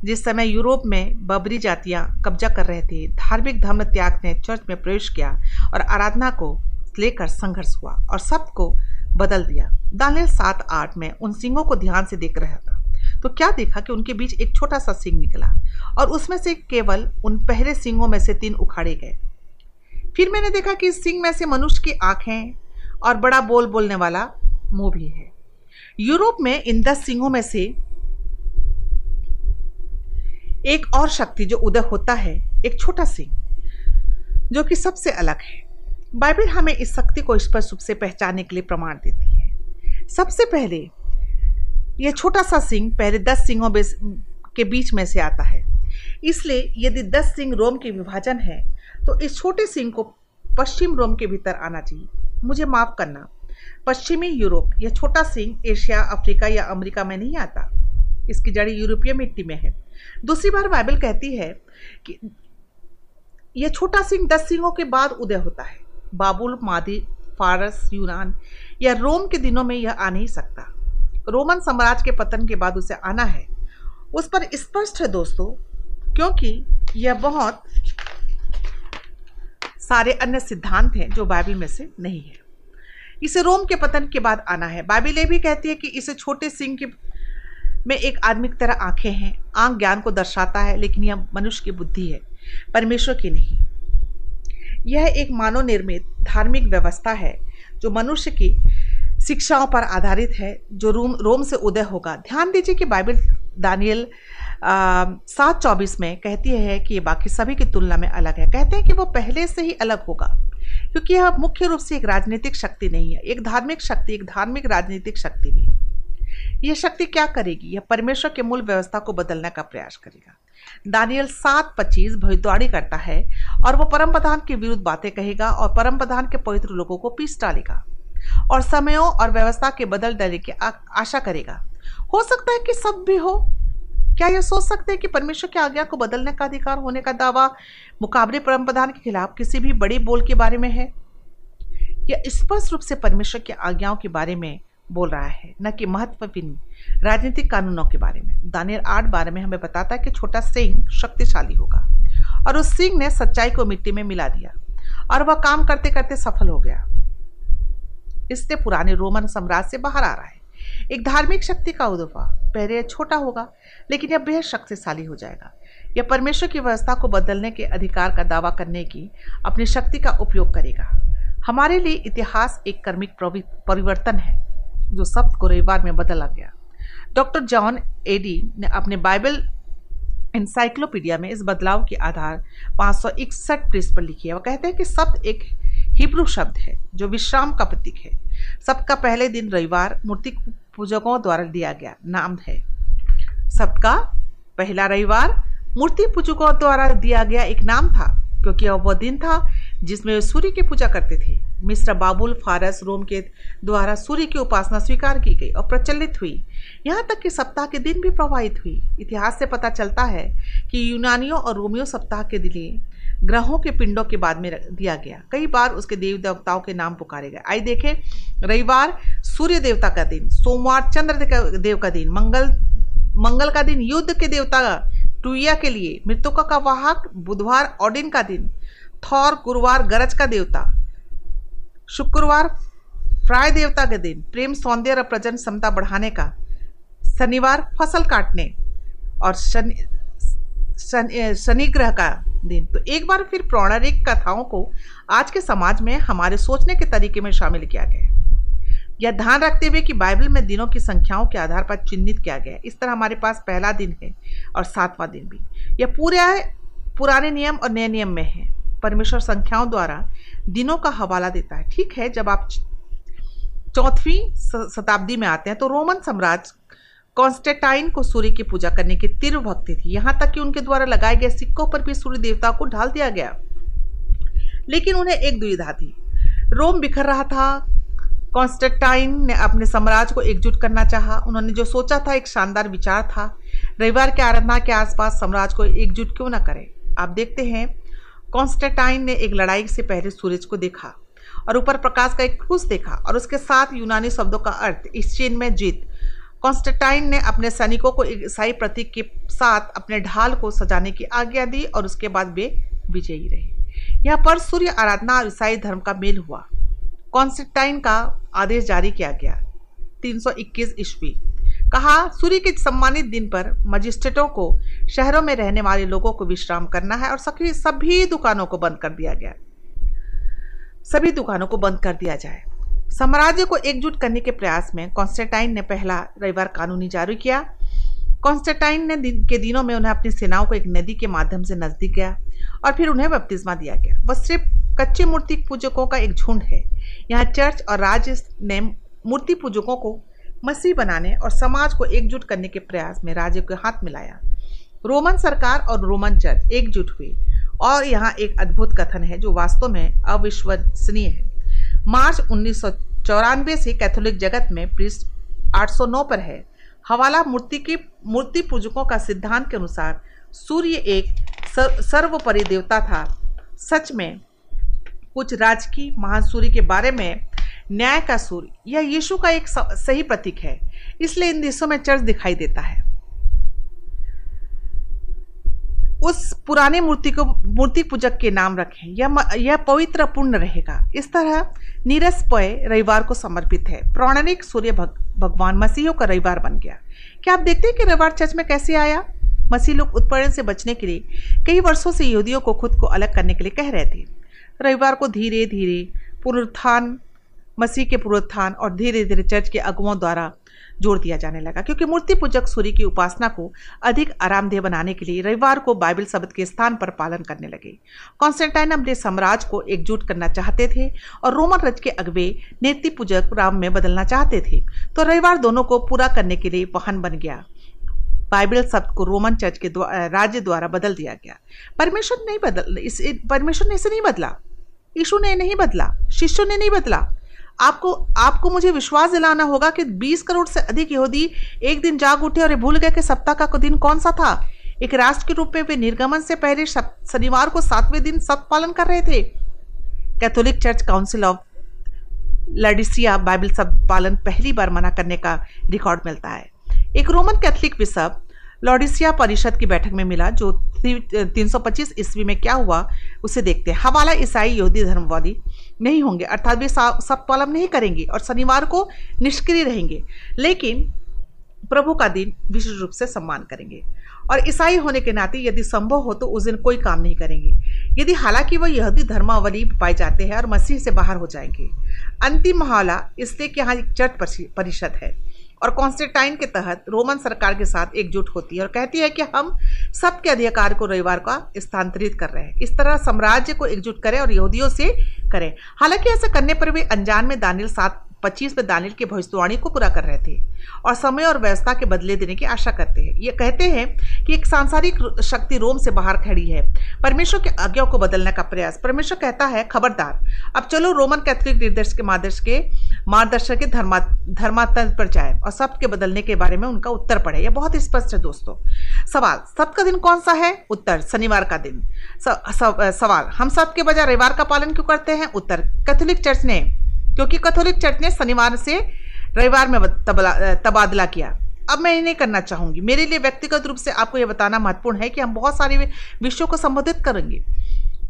जिस समय यूरोप में बबरी जातियाँ कब्जा कर रहे थे, धार्मिक धर्म त्याग ने चर्च में प्रवेश किया और आराधना को लेकर संघर्ष हुआ और सबको बदल दिया। दानियल सात आठ में उन सिंहों को ध्यान से देख रहा था। तो क्या देखा कि उनके बीच एक छोटा सा सिंह निकला और उसमें से केवल उन पहले सिंहों में से तीन उखाड़े गए। फिर मैंने देखा कि इस सिंह में से मनुष्य की आँखें और बड़ा बोल बोलने वाला मुँह भी है। यूरोप में इन दस सिंहों में से एक और शक्ति जो उदय होता है, एक छोटा सिंह, जो कि सबसे अलग है। बाइबल हमें इस शक्ति को स्पष्ट रूप से पहचानने के लिए प्रमाण देती है। सबसे पहले यह छोटा सा सिंह पहले दस सिंहों के बीच में से आता है। इसलिए यदि दस सिंह रोम के विभाजन है तो इस छोटे सिंह को पश्चिम रोम के भीतर आना चाहिए। मुझे माफ़ करना। पश्चिमी यूरोप, यह छोटा सिंह एशिया, अफ्रीका या अमेरिका में नहीं आता। इसकी जड़ी यूरोपीय मिट्टी में है। दूसरी बार बाइबल कहती है कि यह छोटा सिंह दस सिंहों के बाद उदय होता है। बाबुल, मादी, फारस, यूनान या रोम के दिनों में यह आ नहीं सकता। रोमन साम्राज्य के पतन के बाद उसे आना है। उस पर स्पष्ट है दोस्तों, क्योंकि यह बहुत सारे अन्य सिद्धांत हैं जो बाइबल में से नहीं है। इसे रोम के पतन के बाद आना है। बाइबल ये भी कहती है कि इसे छोटे सिंह के में एक आदमी की तरह आँखें हैं। आँख ज्ञान को दर्शाता है, लेकिन यह मनुष्य की बुद्धि है, परमेश्वर की नहीं। यह एक मानव निर्मित धार्मिक व्यवस्था है, जो मनुष्य की शिक्षाओं पर आधारित है, जो रोम रोम से उदय होगा। ध्यान दीजिए कि बाइबल, दानियल सात चौबीस में कहती है कि ये बाकी सभी की तुलना में अलग है। कहते हैं कि वो पहले से ही अलग होगा, क्योंकि यह मुख्य रूप से एक राजनीतिक शक्ति नहीं है, एक धार्मिक शक्ति, एक धार्मिक राजनीतिक शक्ति भी। यह शक्ति क्या करेगी? यह परमेश्वर के मूल व्यवस्था को बदलने का प्रयास करेगा। दानियल सात पच्चीस भविद्वाणी करता है और वो परम प्रधान के विरुद्ध बातें कहेगा और परम प्रधान के पवित्र लोगों को पीस डालेगा और समयों और व्यवस्था के बदल डालने की आशा करेगा। हो सकता है कि सब भी हो क्या यह सोच सकते हैं कि परमेश्वर की आज्ञा को बदलने का अधिकार, होने का दावा, मुकाबले परम प्रधान के खिलाफ किसी भी बड़ी बोल के बारे में है? यह स्पष्ट रूप से परमेश्वर की आज्ञाओं के बारे में बोल रहा है, न कि महत्वपूर्ण राजनीतिक कानूनों के बारे में? दानियर आठ बारे में हमें बताता है कि छोटा सिंह शक्तिशाली होगा और उस सिंह ने सच्चाई को मिट्टी में मिला दिया और वह काम करते करते सफल हो गया। इससे पुराने रोमन साम्राज्य से बाहर आ रहा है। एक धार्मिक शक्ति का उदफा पहले यह छोटा होगा, लेकिन यह बेहद शक्तिशाली हो जाएगा। यह परमेश्वर की व्यवस्था को बदलने के अधिकार का दावा करने की अपनी शक्ति का उपयोग करेगा। हमारे लिए इतिहास एक कर्मिक परिवर्तन है, जो सप्त को रविवार में बदला गया। डॉक्टर जॉन एडी ने अपने बाइबल इंसाइक्लोपीडिया में इस बदलाव के आधार पाँच सौ इकसठ पृष्ठ पर लिखी है। वह कहते हैं कि सप्त एक हिब्रू शब्द है, जो विश्राम का प्रतीक है। सप्त का पहले दिन रविवार, मूर्ति पूजकों द्वारा दिया गया नाम है। सप्त का पहला रविवार मूर्ति पूजकों द्वारा दिया गया एक नाम था, क्योंकि वह दिन था जिसमें सूर्य की पूजा करते थे। मिस्र बाबुल फारस रोम के द्वारा सूर्य की उपासना स्वीकार की गई और प्रचलित हुई। यहाँ तक कि सप्ताह के दिन भी प्रभावित हुई। इतिहास से पता चलता है कि यूनानियों और रोमियो सप्ताह के दिन ग्रहों के पिंडों के बाद में दिया गया। कई बार उसके देव देवताओं के नाम पुकारे गए। आइए देखें, रविवार सूर्य देवता का दिन, सोमवार चंद्र देव का दिन, मंगल मंगल का दिन, युद्ध के देवता टुया के लिए, मृतकों का वाहक, बुधवार ऑडिन का दिन, थौर, गुरुवार गरज का देवता, शुक्रवार फ्राय देवता के दिन, प्रेम, सौंदर्य और प्रजन क्षमता बढ़ाने का, शनिवार फ़सल काटने और शनि शनि ग्रह का दिन। तो एक बार फिर पौराणिक कथाओं को आज के समाज में हमारे सोचने के तरीके में शामिल किया गया यह ध्यान रखते हुए कि बाइबल में दिनों की संख्याओं के आधार पर चिन्हित किया गया इस तरह हमारे पास पहला दिन है और सातवां दिन भी। यह पूरे पुराने नियम और नए नियम में है। परमेश्वर संख्याओं द्वारा दिनों का हवाला देता है। ठीक है, जब आप चौथवीं शताब्दी में आते हैं तो रोमन साम्राज्य कॉन्स्टेटाइन को सूर्य की पूजा करने की तीव्र भक्ति थी। यहाँ तक कि उनके द्वारा लगाए गए सिक्कों पर भी सूर्य देवता को ढाल दिया गया। लेकिन उन्हें एक दुविधा थी। रोम बिखर रहा था कॉन्स्टेटाइन ने अपने साम्राज्य को एकजुट करना चाहा। उन्होंने जो सोचा था, एक शानदार विचार था, रविवार के आराधना के आसपास साम्राज्य को एकजुट क्यों ना करें? आप देखते हैं कॉन्स्टेटाइन ने एक लड़ाई से पहले सूरज को देखा और ऊपर प्रकाश का एक क्रूस देखा और उसके साथ यूनानी शब्दों का अर्थ, इस चीन में जीत। कॉन्स्टेंटाइन ने अपने सैनिकों को ईसाई प्रतीक के साथ अपने ढाल को सजाने की आज्ञा दी और उसके बाद वे विजयी रहे। यहाँ पर सूर्य आराधना और ईसाई धर्म का मेल हुआ। कॉन्स्टेटाइन का आदेश जारी किया गया 321 ईस्वी। कहा, सूर्य के सम्मानित दिन पर मजिस्ट्रेटों को शहरों में रहने वाले लोगों को विश्राम करना है और सभी सभी दुकानों को बंद कर दिया गया। सभी दुकानों को बंद कर दिया जाए। साम्राज्य को एकजुट करने के प्रयास में कॉन्स्टेटाइन ने पहला रविवार कानूनी जारी किया। कॉन्स्टेटाइन ने दिन, के दिनों में उन्हें अपनी सेनाओं को एक नदी के माध्यम से नज़दीक गया और फिर उन्हें बपतिस्मा दिया गया। वह सिर्फ़ कच्चे मूर्ति पूजकों का एक झुंड है। यहाँ चर्च और राज्य ने मूर्ति पूजकों को मसीह बनाने और समाज को एकजुट करने के प्रयास में राज्य को हाथ मिलाया। रोमन सरकार और रोमन चर्च एकजुट हुई और यहाँ एक अद्भुत कथन है जो वास्तव में अविश्वसनीय है। मार्च उन्नीस सौ चौरानवे से कैथोलिक जगत में पृष्ठ 809 पर है। हवाला मूर्ति की मूर्ति पूजकों का सिद्धांत के अनुसार सूर्य एक सर्वोपरि देवता था। सच में कुछ राजकीय महान सूर्य के बारे में न्याय का सूर्य यह यीशु का एक सही प्रतीक है। इसलिए इन देशों में चर्च दिखाई देता है। उस पुराने मूर्ति को मूर्ति पूजक के नाम रखें। यह यह पवित्र पूर्ण रहेगा। इस तरह नीरस पय रविवार को समर्पित है। पौराणिक सूर्य भग, भगवान मसीहों का रविवार बन गया। क्या आप देखते हैं कि रविवार चर्च में कैसे आया? मसीह लोग उत्पीड़न से बचने के लिए कई वर्षों से यहूदियों को खुद को अलग करने के लिए कह रहे थे। रविवार को धीरे धीरे पुनरुत्थान, मसीह के पुनरुत्थान और धीरे धीरे चर्च के अगुओं द्वारा जोड़ दिया जाने लगा। क्योंकि मूर्ति पूजक सूर्य की उपासना को अधिक आरामदेह बनाने के लिए रविवार को बाइबल शब्द के स्थान पर पालन करने लगे। कॉन्स्टेंटाइन अपने साम्राज्य को एकजुट करना चाहते थे और रोमन रज के अगवे नेति पूजक राम में बदलना चाहते थे। तो रविवार दोनों को पूरा करने के लिए वाहन बन गया। बाइबल शब्द को रोमन चर्च के राज्य द्वारा बदल दिया गया। परमेश्वर नहीं बदल, इस, परमेश्वर ने इसे नहीं बदला। यीशु ने नहीं बदला, शिष्यों ने नहीं बदला। आपको आपको मुझे विश्वास दिलाना होगा कि 20 करोड़ से अधिक यहूदी एक दिन जाग उठे और भूल गए कि सप्ताह का दिन कौन सा था। एक राष्ट्र के रूप में वे निर्गमन से पहले शनिवार को सातवें दिन सत पालन कर रहे थे। Catholic church council of Laodicea Bible सब पालन पहली बार मना करने का रिकॉर्ड मिलता है। एक रोमन कैथोलिक बिशप लॉडिसिया परिषद की बैठक में मिला, जो 325 ईस्वी में क्या हुआ, उसे देखते हैं। हवाला ईसाई यहूदी धर्मवादी नहीं होंगे, अर्थात वे सब पालन नहीं करेंगे और शनिवार को निष्क्रिय रहेंगे, लेकिन प्रभु का दिन विशेष रूप से सम्मान करेंगे। और ईसाई होने के नाते यदि संभव हो तो उस दिन कोई काम नहीं करेंगे। यदि हालाँकि वह यहूदी धर्मावली पाए जाते हैं और मसीह से बाहर हो जाएँगे। अंतिम महाला इसलिए कि यहाँ एक चर्च परिषद है। और कॉन्स्टेंटाइन के तहत रोमन सरकार के साथ एकजुट होती है और कहती है कि हम सबके अधिकार को रविवार का स्थानांतरित कर रहे हैं। इस तरह साम्राज्य को एकजुट करें और यहूदियों से करें। हालाँकि ऐसा करने पर भी अनजान में दानिल सात, पच्चीस में दानिल की भविष्यवाणी को पूरा कर रहे थे और समय और व्यवस्था के बदले देने की आशा करते हैं। ये कहते हैं कि एक सांसारिक शक्ति रोम से बाहर खड़ी है। परमेश्वर के आज्ञा को बदलने का प्रयास। परमेश्वर कहता है, खबरदार, अब चलो रोमन कैथोलिक निर्देश के मार्गदर्श के मार्गदर्शक के धर्मा धर्मांतर पर जाए और शब्द के बदलने के बारे में उनका उत्तर पढ़े। यह बहुत स्पष्ट है दोस्तों। सवाल सप्त का दिन कौन सा है? उत्तर, शनिवार का दिन। सवाल, हम सप्त के बजाय रविवार का पालन क्यों करते हैं? उत्तर, कैथोलिक चर्च ने, क्योंकि कैथोलिक चर्च ने शनिवार से रविवार में तबादला किया। अब मैं नहीं करना चाहूँगी। मेरे लिए व्यक्तिगत रूप से आपको यह बताना महत्वपूर्ण है कि हम बहुत सारे विषयों को संबोधित करेंगे।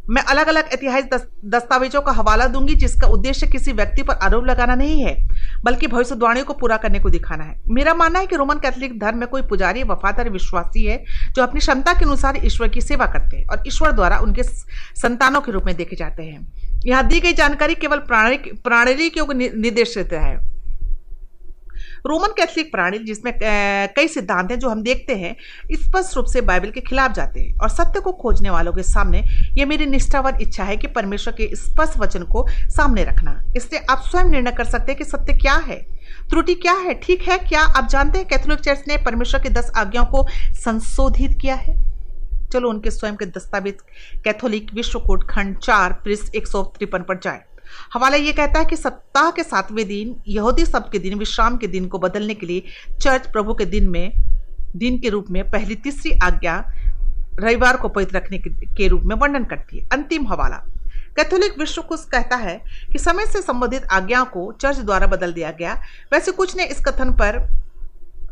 मैं अलग अलग ऐतिहासिक दस्तावेजों का हवाला दूँगी, जिसका उद्देश्य किसी व्यक्ति पर आरोप लगाना नहीं है, बल्कि भविष्यवाणियों को पूरा करने को दिखाना है। मेरा मानना है कि रोमन कैथोलिक धर्म में कोई पुजारी, वफादार, विश्वासी है, जो अपनी क्षमता के अनुसार ईश्वर की सेवा करते हैं और ईश्वर द्वारा उनके संतानों के रूप में देखे जाते हैं। यहाँ दी गई जानकारी केवल प्राणी प्राणी के निर्देशित है। रोमन कैथलिक प्रणाली जिसमें कई सिद्धांत हैं जो हम देखते हैं, स्पष्ट रूप से बाइबल के खिलाफ जाते हैं और सत्य को खोजने वालों के सामने ये मेरी निष्ठावान इच्छा है कि परमेश्वर के स्पष्ट वचन को सामने रखना। इससे आप स्वयं निर्णय कर सकते हैं कि सत्य क्या है। त्रुटि क्या है? ठीक है? क्या आप जानते हैं कैथोलिक चर्च ने परमेश्वर के दस आज्ञाओं को संशोधित किया है? चलो उनके स्वयं के दस्तावेज़ कैथोलिक विश्व कोट खंड चार पृष्ठ एक सौ तिरपन पर जाए। हवाला ये कहता है कि सप्ताह के सातवें दिन, यहूदी सब के दिन, विश्राम के दिन को बदलने के लिए चर्च प्रभु के दिन में, दिन के रूप में पहली तीसरी आज्ञा रविवार को पवित्र रखने के रूप में वर्णन करती है। अंतिम हवाला। कैथोलिक विश्व कुछ कहता है कि समय से संबंधित आज्ञा को चर्च द्वारा बदल दिया गया। वैसे कुछ ने इस कथन पर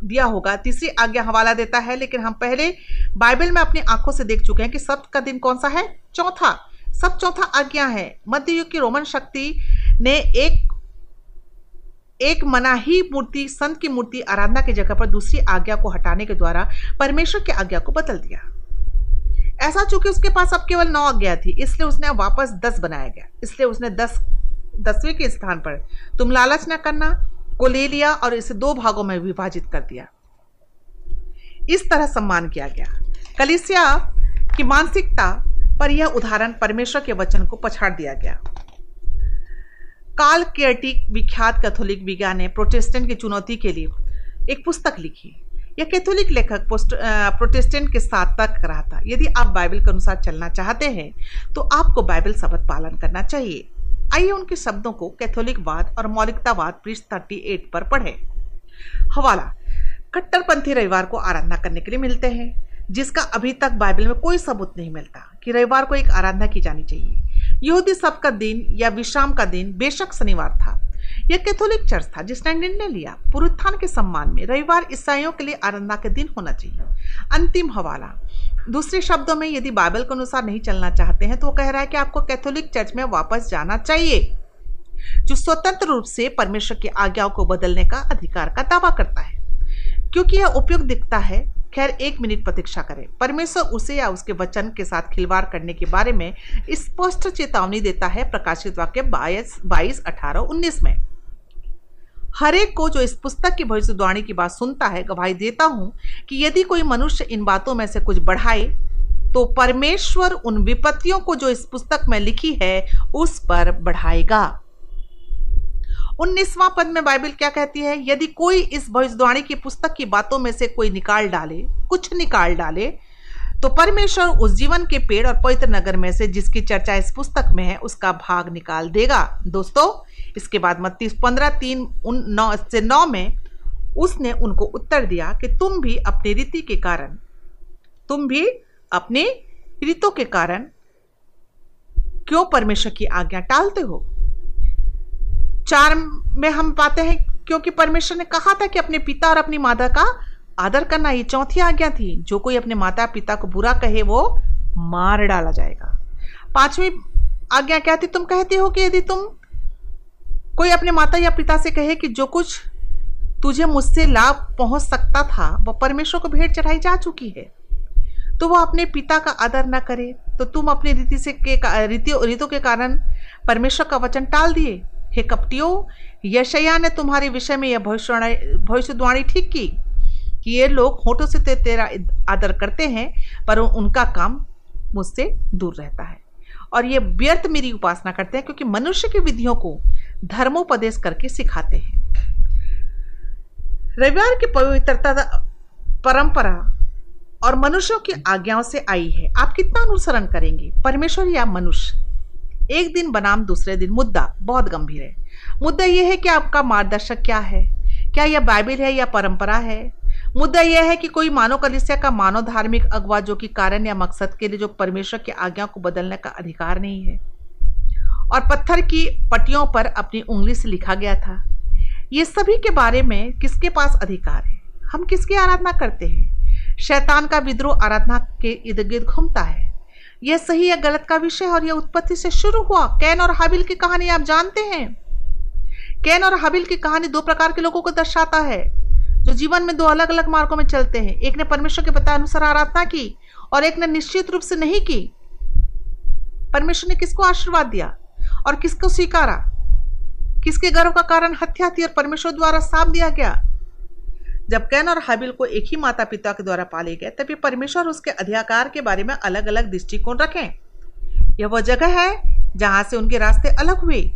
दिया होगा, तीसरी आज्ञा हवाला देता है, लेकिन हम पहले बाइबल में अपनी आँखों से देख चुके हैं कि सप्त का दिन कौन सा है? चौथा। सब चौथा आज्ञा है। मध्य युग की रोमन शक्ति ने एक एक मनाही मूर्ति, संत की मूर्ति आराधना की जगह पर दूसरी आज्ञा को हटाने के द्वारा परमेश्वर की आज्ञा को बदल दिया। ऐसा चूँकि उसके पास अब केवल नौ आज्ञा थी, इसलिए उसने वापस दस बनाया गया। इसलिए उसने दस, दसवें के स्थान पर तुम लालच न करना, को ले लिया और इसे दो भागों में विभाजित कर दिया। इस तरह सम्मान किया गया। कलिसिया की मानसिकता पर यह उदाहरण परमेश्वर के वचन को पछाड़ दिया गया। काल केयरटिक विख्यात कैथोलिक विज्ञान ने प्रोटेस्टेंट की चुनौती के लिए एक पुस्तक लिखी। यह कैथोलिक लेखक प्रोटेस्टेंट के साथ तर्क रहा था। यदि आप बाइबल के अनुसार चलना चाहते हैं तो आपको बाइबल शब्द पालन करना चाहिए। आइए उनके शब्दों को कैथोलिकवाद और मौलिकतावाद पृष्ठ थर्टी एट पर पढ़े। हवाला, कट्टरपंथी रविवार को आराधना करने के लिए मिलते हैं, जिसका अभी तक बाइबल में कोई सबूत नहीं मिलता। कि रविवार को एक आराधना की जानी चाहिए। यहूदी सब का दिन या विश्राम का दिन बेशक शनिवार था। यह कैथोलिक चर्च था जिसने निर्णय लिया। पुरुत्थान के सम्मान में रविवार ईसाइयों के लिए आराधना के दिन होना चाहिए। अंतिम हवाला। दूसरे शब्दों में यदि बाइबल के अनुसार नहीं चलना चाहते हैं तो वो कह रहा है कि आपको कैथोलिक चर्च में वापस जाना चाहिए, जो स्वतंत्र रूप से परमेश्वर की आज्ञाओं को बदलने का अधिकार का दावा करता है। क्योंकि यह उपयुक्त दिखता है खैर, एक मिनट प्रतीक्षा करें। परमेश्वर उसे या उसके वचन के साथ खिलवाड़ करने के बारे में स्पष्ट चेतावनी देता है प्रकाशित वाक्य बाईस बाईस, अठारह, उन्नीस में। हरेक को जो इस पुस्तक की भविष्यवाणी की बात सुनता है, गवाही देता हूँ कि यदि कोई मनुष्य इन बातों में से कुछ बढ़ाए तो परमेश्वर उन विपत्तियों को जो इस पुस्तक में लिखी है, उस पर बढ़ाएगा। उन्नीसवां पद में बाइबल क्या कहती है? यदि कोई इस भविष्यवाणी की पुस्तक की बातों में से कोई निकाल डाले, कुछ निकाल डाले तो परमेश्वर उस जीवन के पेड़ और पवित्र नगर में से जिसकी चर्चा इस पुस्तक में है, उसका भाग निकाल देगा। दोस्तों, इसके बाद मत्तीस पंद्रह तीन उन नौ से नौ में उसने उनको उत्तर दिया कि तुम भी अपनी रीति के कारण, तुम भी अपने रीतों के कारण क्यों परमेश्वर की आज्ञा टालते हो? चार में हम पाते हैं क्योंकि परमेश्वर ने कहा था कि अपने पिता और अपनी माता का आदर करना ये चौथी आज्ञा थी। जो कोई अपने माता पिता को बुरा कहे, वो मार डाला जाएगा। पांचवी आज्ञा क्या थी? तुम कहते हो कि यदि तुम कोई अपने माता या पिता से कहे कि जो कुछ तुझे मुझसे लाभ पहुँच सकता था वह परमेश्वर को भेंट चढ़ाई जा चुकी है तो वह अपने पिता का आदर न करे। तो तुम अपनी रीति से के रीतियों के कारण परमेश्वर का वचन टाल दिए। हे कपटियों यशया ने तुम्हारे विषय में यह भविष्यवाणी भविष्यवाणी ठीक की कि ये लोग होठों से ते, तेरा आदर करते हैं पर उनका काम मुझसे दूर रहता है। और ये व्यर्थ मेरी उपासना करते हैं क्योंकि मनुष्य की विधियों को धर्मोपदेश करके सिखाते हैं। रविवार की पवित्रता परंपरा और मनुष्यों की आज्ञाओं से आई है। आप कितना अनुसरण करेंगे? परमेश्वर या मनुष्य? एक दिन बनाम, दूसरे दिन मुद्दा। बहुत गंभीर है। मुद्दा यह है कि आपका मार्गदर्शक क्या है? क्या यह बाइबल है या परंपरा है? मुद्दा यह है कि कोई मानव कलिसिया का मानव धार्मिक अगवा जो कि कारण या मकसद के लिए जो परमेश्वर की आज्ञा को बदलने का अधिकार नहीं है। और पत्थर की पट्टियों पर अपनी उंगली से लिखा गया था। ये सभी के बारे में किसके पास अधिकार है? हम किसकी आराधना करते हैं? शैतान का विद्रोह आराधना के इर्द गिर्द घूमता है। यह सही या गलत का विषय और यह उत्पत्ति से शुरू हुआ? कैन और हाबिल की कहानी आप जानते हैं? कैन और हाबिल की कहानी दो प्रकार के लोगों को दर्शाता है, जो जीवन में दो अलग अलग मार्गों में चलते हैं। एक ने परमेश्वर के बताए अनुसार आराधना की और एक ने निश्चित रूप से नहीं की। परमेश्वर ने किसको आशीर्वाद दिया और किसको स्वीकारा? किसके गर्व का कारण हत्या थी और परमेश्वर द्वारा साफ़ दिया गया? जब कैन और हाबिल को एक ही माता पिता के द्वारा पाले गए, तभी परमेश्वर उसके अधिकार के बारे में अलग अलग दृष्टिकोण रखें। यह वह जगह है जहाँ से उनके रास्ते अलग हुए।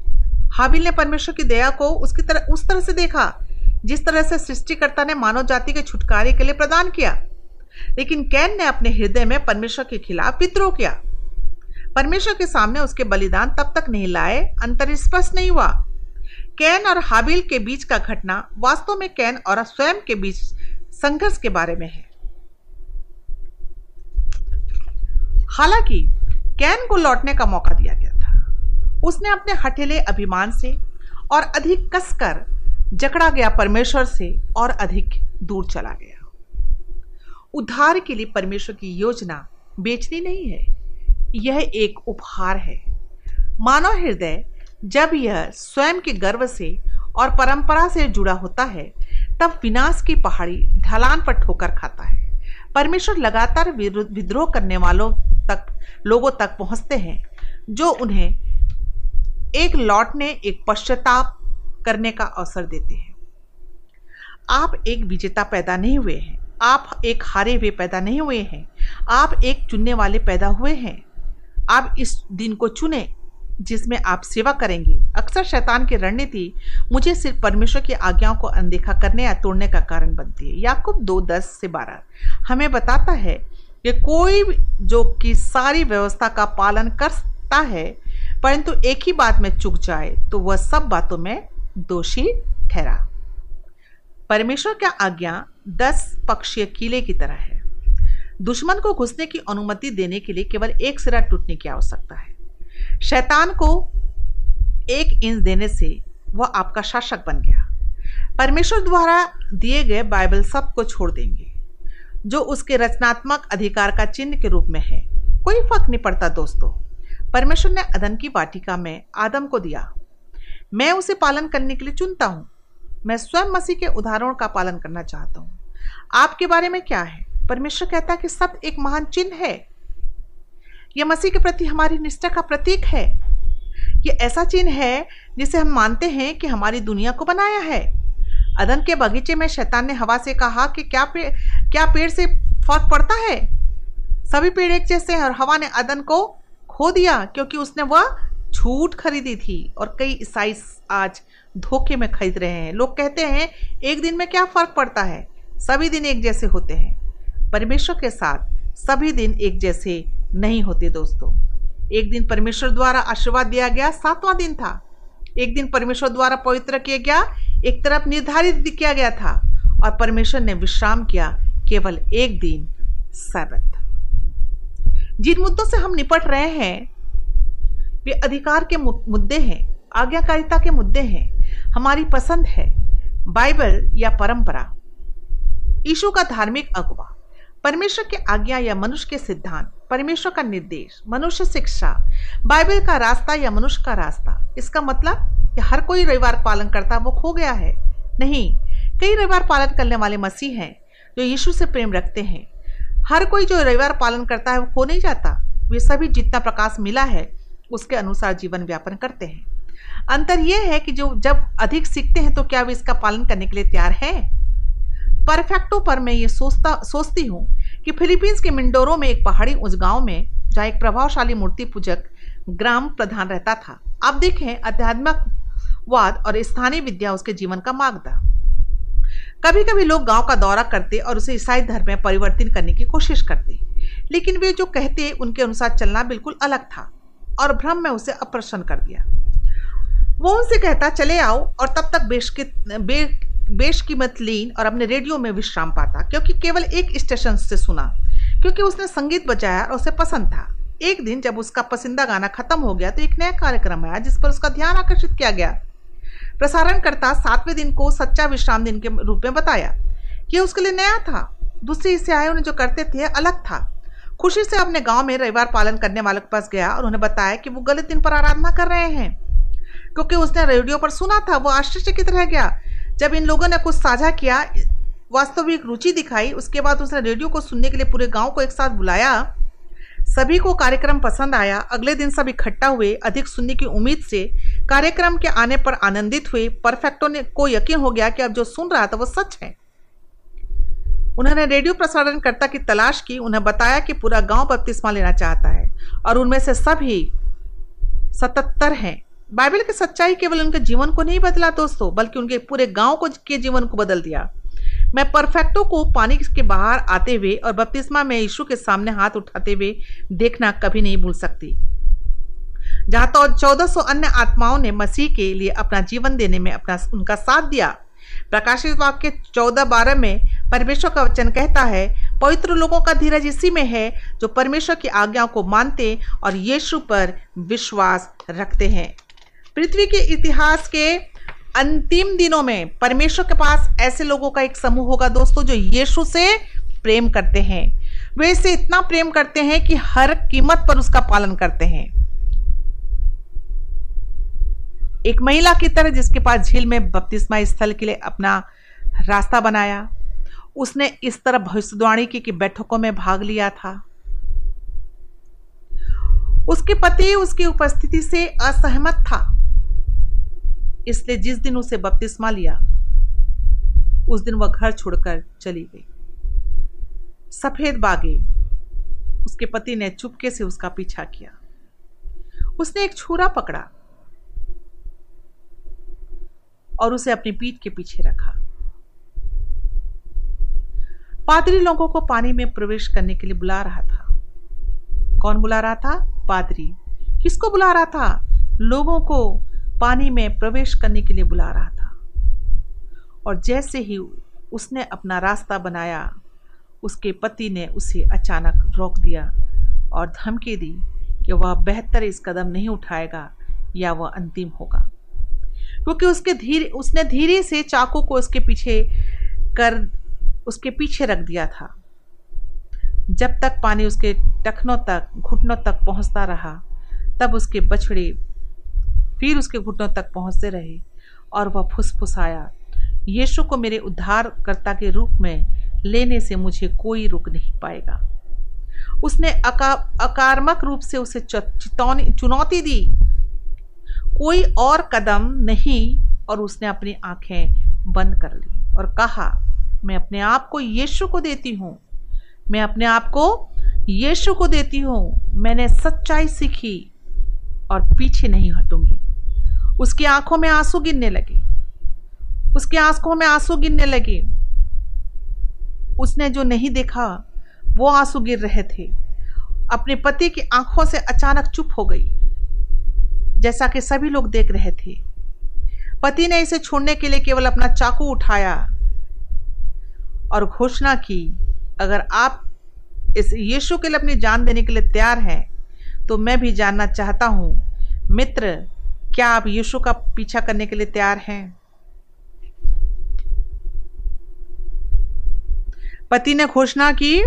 हाबिल ने परमेश्वर की दया को उसकी तरह, उस तरह से देखा, जिस तरह से सृष्टिकर्ता ने मानव जाति के छुटकारे के लिए प्रदान किया। लेकिन कैन ने अपने हृदय में परमेश्वर के खिलाफ विद्रोह किया। परमेश्वर के सामने उसके बलिदान तब तक नहीं लाए अंतर स्पष्ट नहीं हुआ। कैन और हाबिल के बीच का घटना वास्तव में कैन और स्वयं के बीच संघर्ष के बारे में है। हालाँकि, कैन को लौटने का मौका दिया गया था। उसने अपने हठेले अभिमान से और अधिक कसकर जकड़ा गया परमेश्वर से और अधिक दूर चला गया। उद्धार के लिए परमेश्वर की योजना बेचनी नहीं है। यह एक उपहार है। मानव हृदय जब यह स्वयं के गर्व से और परंपरा से जुड़ा होता है, तब विनाश की पहाड़ी ढलान पर ठोकर खाता है। परमेश्वर लगातार विद्रोह करने वालों तक, लोगों तक पहुँचते हैं, जो उन्हें एक लौटने, एक पश्चाताप करने का अवसर देते हैं। आप एक विजेता पैदा नहीं हुए हैं, आप एक हारे हुए पैदा नहीं हुए हैं, आप एक चुनने वाले पैदा हुए हैं। आप इस दिन को चुने जिसमें आप सेवा करेंगे। अक्सर शैतान की रणनीति मुझे सिर्फ़ परमेश्वर की आज्ञाओं को अनदेखा करने या तोड़ने का कारण बनती है। याकूब दो दस से बारह। हमें बताता है कि कोई जो कि सारी व्यवस्था का पालन करता है, परंतु एक ही बात में चुक जाए तो वह सब बातों में दोषी ठहरा। परमेश्वर का आज्ञा दस पक्षीय किले की तरह है। दुश्मन को घुसने की अनुमति देने के लिए केवल एक सिरा टूटने की आवश्यकता है। शैतान को एक इंच देने से वह आपका शासक बन गया। परमेश्वर द्वारा दिए गए बाइबल सबको छोड़ देंगे, जो उसके रचनात्मक अधिकार का चिन्ह के रूप में है। कोई फ़र्क नहीं पड़ता दोस्तों। परमेश्वर ने अदन की वाटिका में आदम को दिया। मैं उसे पालन करने के लिए चुनता हूँ। मैं स्वयं मसीह के उदाहरण का पालन करना चाहता हूँ। आपके बारे में क्या है? परमेश्वर कहता है कि सब एक महान चिन्ह है। यह मसीह के प्रति हमारी निष्ठा का प्रतीक है। ये ऐसा चिन्ह है जिसे हम मानते हैं कि हमारी दुनिया को बनाया है। अदन के बगीचे में शैतान ने हवा से कहा कि क्या पेड़ क्या पेड़ से फ़र्क पड़ता है? सभी पेड़ एक जैसे हैं और हवा ने अदन को खो दिया क्योंकि उसने वह छूट खरीदी थी और कई ईसाई आज धोखे में खरीद रहे हैं। लोग कहते हैं, एक दिन में क्या फ़र्क पड़ता है? सभी दिन एक जैसे होते हैं। परमेश्वर के साथ सभी दिन एक जैसे नहीं होते दोस्तों। एक दिन परमेश्वर द्वारा आशीर्वाद दिया गया, सातवां दिन था। एक दिन परमेश्वर द्वारा पवित्र किया गया, एक तरफ़ निर्धारित किया गया था और परमेश्वर ने विश्राम किया, केवल एक दिन सैबत जिन मुद्दों से हम निपट रहे हैं, वे अधिकार के मुद्दे हैं, आज्ञाकारिता के मुद्दे हैं, हमारी पसंद है, बाइबल या परंपरा। ईशु का धार्मिक अगवा। परमेश्वर की आज्ञा या मनुष्य के सिद्धांत, परमेश्वर का निर्देश, मनुष्य शिक्षा, बाइबल का रास्ता या मनुष्य का रास्ता। इसका मतलब कि हर कोई रविवार पालन करता है वो खो गया है। नहीं, कई रविवार पालन करने वाले मसीह हैं, जो यीशु से प्रेम रखते हैं। हर कोई जो रविवार पालन करता है, वो खो नहीं जाता। वे सभी जितना प्रकाश मिला है, उसके अनुसार जीवन व्यापन करते हैं। अंतर यह है कि जो, जब अधिक सीखते हैं तो क्या वे इसका पालन करने के लिए तैयार हैं? परफेक्टो पर मैं ये सोचता सोचती हूँ कि फिलीपींस के मिंडोरो में एक पहाड़ी उस गाँव में जहाँ एक प्रभावशाली मूर्ति पूजक ग्राम प्रधान रहता था। आप देखें आध्यात्मिक वाद और स्थानीय विद्या उसके जीवन का मार्ग था कभी कभी लोग गाँव का दौरा करते और उसे ईसाई धर्म में परिवर्तित करने की कोशिश करते लेकिन वे जो कहते उनके अनुसार चलना बिल्कुल अलग था और भ्रम में उसे अप्रसन्न कर दिया। वो उनसे कहता चले आओ और तब तक बेशकित बे, बेशकीमत लीन और अपने रेडियो में विश्राम पाता, क्योंकि केवल एक स्टेशन से सुना, क्योंकि उसने संगीत बजाया और उसे पसंद था। एक दिन जब उसका पसंदीदा गाना खत्म हो गया तो एक नया कार्यक्रम आया, जिस पर उसका ध्यान आकर्षित किया गया। प्रसारणकर्ता सातवें दिन को सच्चा विश्राम दिन के रूप में बताया। यह उसके लिए नया था। दूसरे हिस्से आए उन्हें जो करते थे, अलग था। खुशी से अपने गाँव में रविवार पालन करने वालों के पास गया और उन्हें बताया कि वो गलत दिन पर आराधना कर रहे हैं। क्योंकि उसने रेडियो पर सुना था, वो आश्चर्यचकित रह गया। जब इन लोगों ने कुछ साझा किया वास्तविक रुचि दिखाई, उसके बाद उसने रेडियो को सुनने के लिए पूरे गाँव को एक साथ बुलाया। सभी को कार्यक्रम पसंद आया। अगले दिन सब इकट्ठा हुए, अधिक सुनने की उम्मीद से कार्यक्रम के आने पर आनंदित हुए। परफेक्टो ने, को यकीन हो गया कि अब जो सुन रहा था वो सच है। उन्होंने रेडियो प्रसारणकर्ता की तलाश की। उन्हें बताया कि पूरा गाँव बपतिस्मा लेना चाहता है और उनमें से सभी सतहत्तर हैं। बाइबल की सच्चाई केवल उनके जीवन को नहीं बदला दोस्तों, बल्कि उनके पूरे गाँव को, के जीवन को बदल दिया। मैं परफेक्टो को पानी के बाहर आते हुए और बपतिस्मा में यीशु के सामने हाथ उठाते हुए देखना कभी नहीं भूल सकती। जहाँ तो चौदह सौ अन्य आत्माओं ने मसीह के लिए अपना जीवन देने में अपना, उनका साथ दिया, प्रकाशित वाक्य चौदह बारह में परमेश्वर का वचन कहता है, पवित्र लोगों का धीरज इसी में है जो परमेश्वर की आज्ञाओं को मानते और यीशु पर विश्वास रखते हैं। पृथ्वी के इतिहास के अंतिम दिनों में परमेश्वर के पास ऐसे लोगों का एक समूह होगा दोस्तों जो यीशु से प्रेम करते हैं। वे इसे इतना प्रेम करते हैं कि हर कीमत पर उसका पालन करते हैं। एक महिला की तरह जिसके पास झील में बपतिस्मा स्थल के लिए अपना रास्ता बनाया उसने इस तरह भविष्यवाणी की, की बैठकों में भाग लिया था। उसके पति उसकी उपस्थिति से असहमत था। इसलिए जिस दिन उसे बपतिस्मा लिया, उस दिन वह घर छोड़कर चली गई। सफ़ेद बागे, उसके पति ने चुपके से उसका पीछा किया। उसने एक छुरा पकड़ा और उसे अपनी पीठ के पीछे रखा। पादरी लोगों को पानी में प्रवेश करने के लिए बुला रहा था। कौन बुला रहा था? पादरी। किसको बुला रहा था? लोगों को पानी में प्रवेश करने के लिए बुला रहा था। और जैसे ही उसने अपना रास्ता बनाया, उसके पति ने उसे अचानक रोक दिया और धमकी दी कि वह बेहतर इस कदम नहीं उठाएगा या वह अंतिम होगा। क्योंकि उसके धीरे, उसने धीरे से चाकू को उसके पीछे कर, उसके पीछे रख दिया था। जब तक पानी उसके टखनों तक, घुटनों तक पहुँचता रहा, तब उसके बछड़े फिर उसके घुटनों तक पहुँचते रहे और वह फुसफुसाया यीशु को मेरे उद्धारकर्ता के रूप में लेने से मुझे कोई रुक नहीं पाएगा। उसने अका, अकारमक रूप से उसे चितौनी चुनौती दी। कोई और कदम नहीं और उसने अपनी आँखें बंद कर ली और कहा मैं अपने आप को यीशु को देती हूँ। मैं अपने आप को यीशु को देती हूँ। मैंने सच्चाई सीखी और पीछे नहीं हटूँगी। उसकी आँखों में आँसू गिरने लगे। उसकी आँखों में आँसू गिरने लगे। उसने जो नहीं देखा, वो आँसू गिर रहे थे। अपने पति की आँखों से अचानक चुप हो गई, जैसा कि सभी लोग देख रहे थे। पति ने इसे छोड़ने के लिए केवल अपना चाकू उठाया और घोषणा की, अगर आप इस यीशु के लिए अपनी जान देने के लिए तैयार हैं तो मैं भी जानना चाहता हूँ, मित्र क्या आप यीशु का पीछा करने के लिए तैयार हैं? पति ने घोषणा की,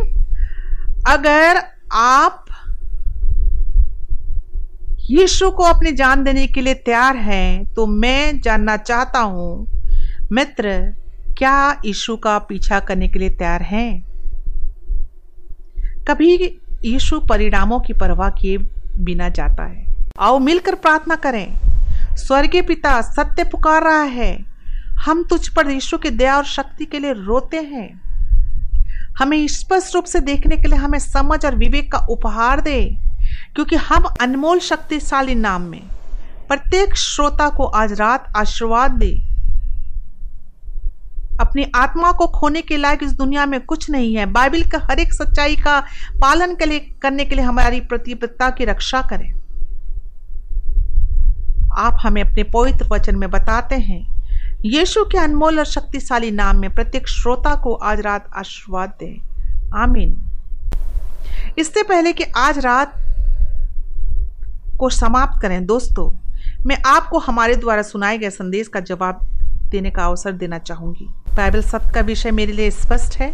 अगर आप यीशु को अपनी जान देने के लिए तैयार हैं तो मैं जानना चाहता हूँ, मित्र, क्या यीशु का पीछा करने के लिए तैयार हैं? कभी यीशु परिणामों की परवाह किए बिना जाता है। आओ मिलकर प्रार्थना करें। स्वर्गीय पिता सत्य पुकार रहा है। हम तुझ पर यीशु की दया और शक्ति के लिए रोते हैं। हमें स्पष्ट रूप से देखने के लिए हमें समझ और विवेक का उपहार दे, क्योंकि हम अनमोल शक्तिशाली नाम में प्रत्येक श्रोता को आज रात आशीर्वाद दे। अपनी आत्मा को खोने के लायक इस दुनिया में कुछ नहीं है। बाइबल का हर एक सच्चाई का पालन के लिए, करने के लिए हमारी प्रतिबद्धता की रक्षा करें। आप हमें अपने पवित्र वचन में बताते हैं। यीशु के अनमोल और शक्तिशाली नाम में प्रत्येक श्रोता को आज रात आशीर्वाद दें। आमीन। इससे पहले कि आज रात को समाप्त करें, दोस्तों, मैं आपको हमारे द्वारा सुनाए गए संदेश का जवाब देने का अवसर देना चाहूँगी। बाइबल सत्य का विषय मेरे लिए स्पष्ट है।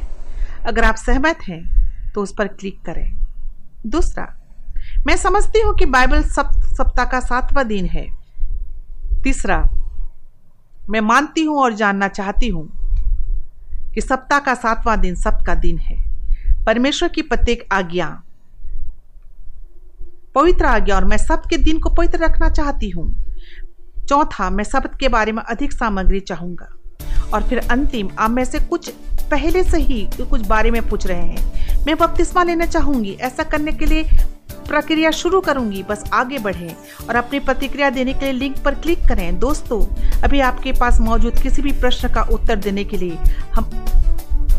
अगर आप सहमत हैं तो उस पर क्लिक करें। दूसरा, मैं समझती हूँ कि बाइबल सप्त सप्ताह का सातवां दिन है। तीसरा, मैं मानती हूँ और जानना चाहती हूँ कि सप्ताह का सातवां दिन सप्त का दिन है। परमेश्वर की प्रत्येक आज्ञा, पवित्र आज्ञा और मैं सब के दिन को पवित्र रखना चाहती हूँ। चौथा, मैं शब्द के बारे में अधिक सामग्री चाहूँगा। और फिर अंतिम, आप में से कुछ पहले से ही कुछ बारे में पूछ रहे हैं। मैं बपतिस्मा लेना चाहूँगी। ऐसा करने के लिए प्रक्रिया शुरू करूँगी, बस आगे बढ़ें और अपनी प्रतिक्रिया देने के लिए लिंक पर क्लिक करें। दोस्तों, अभी आपके पास मौजूद किसी भी प्रश्न का उत्तर देने के लिए हम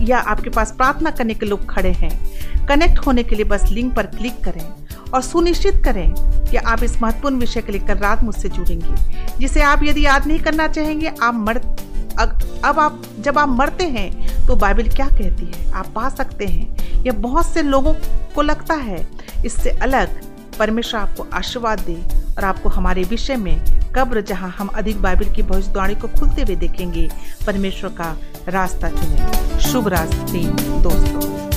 या आपके पास प्रार्थना करने के लोग खड़े हैं। कनेक्ट होने के लिए बस लिंक पर क्लिक करें और सुनिश्चित करें कि आप इस महत्वपूर्ण विषय के लिए कल रात मुझसे जुड़ेंगे, जिसे आप यदि याद नहीं करना चाहेंगे, आप मर अब आप, जब आप मरते हैं तो बाइबल क्या कहती है? आप पा सकते हैं। यह बहुत से लोगों को लगता है। इससे अलग, परमेश्वर आपको आशीर्वाद दे और आपको हमारे विषय में कब्र जहाँ हम अधिक बाइबल की भविष्यवाणी को खुलते हुए देखेंगे, परमेश्वर का रास्ता चुने। शुभ रास्ते दोस्तों।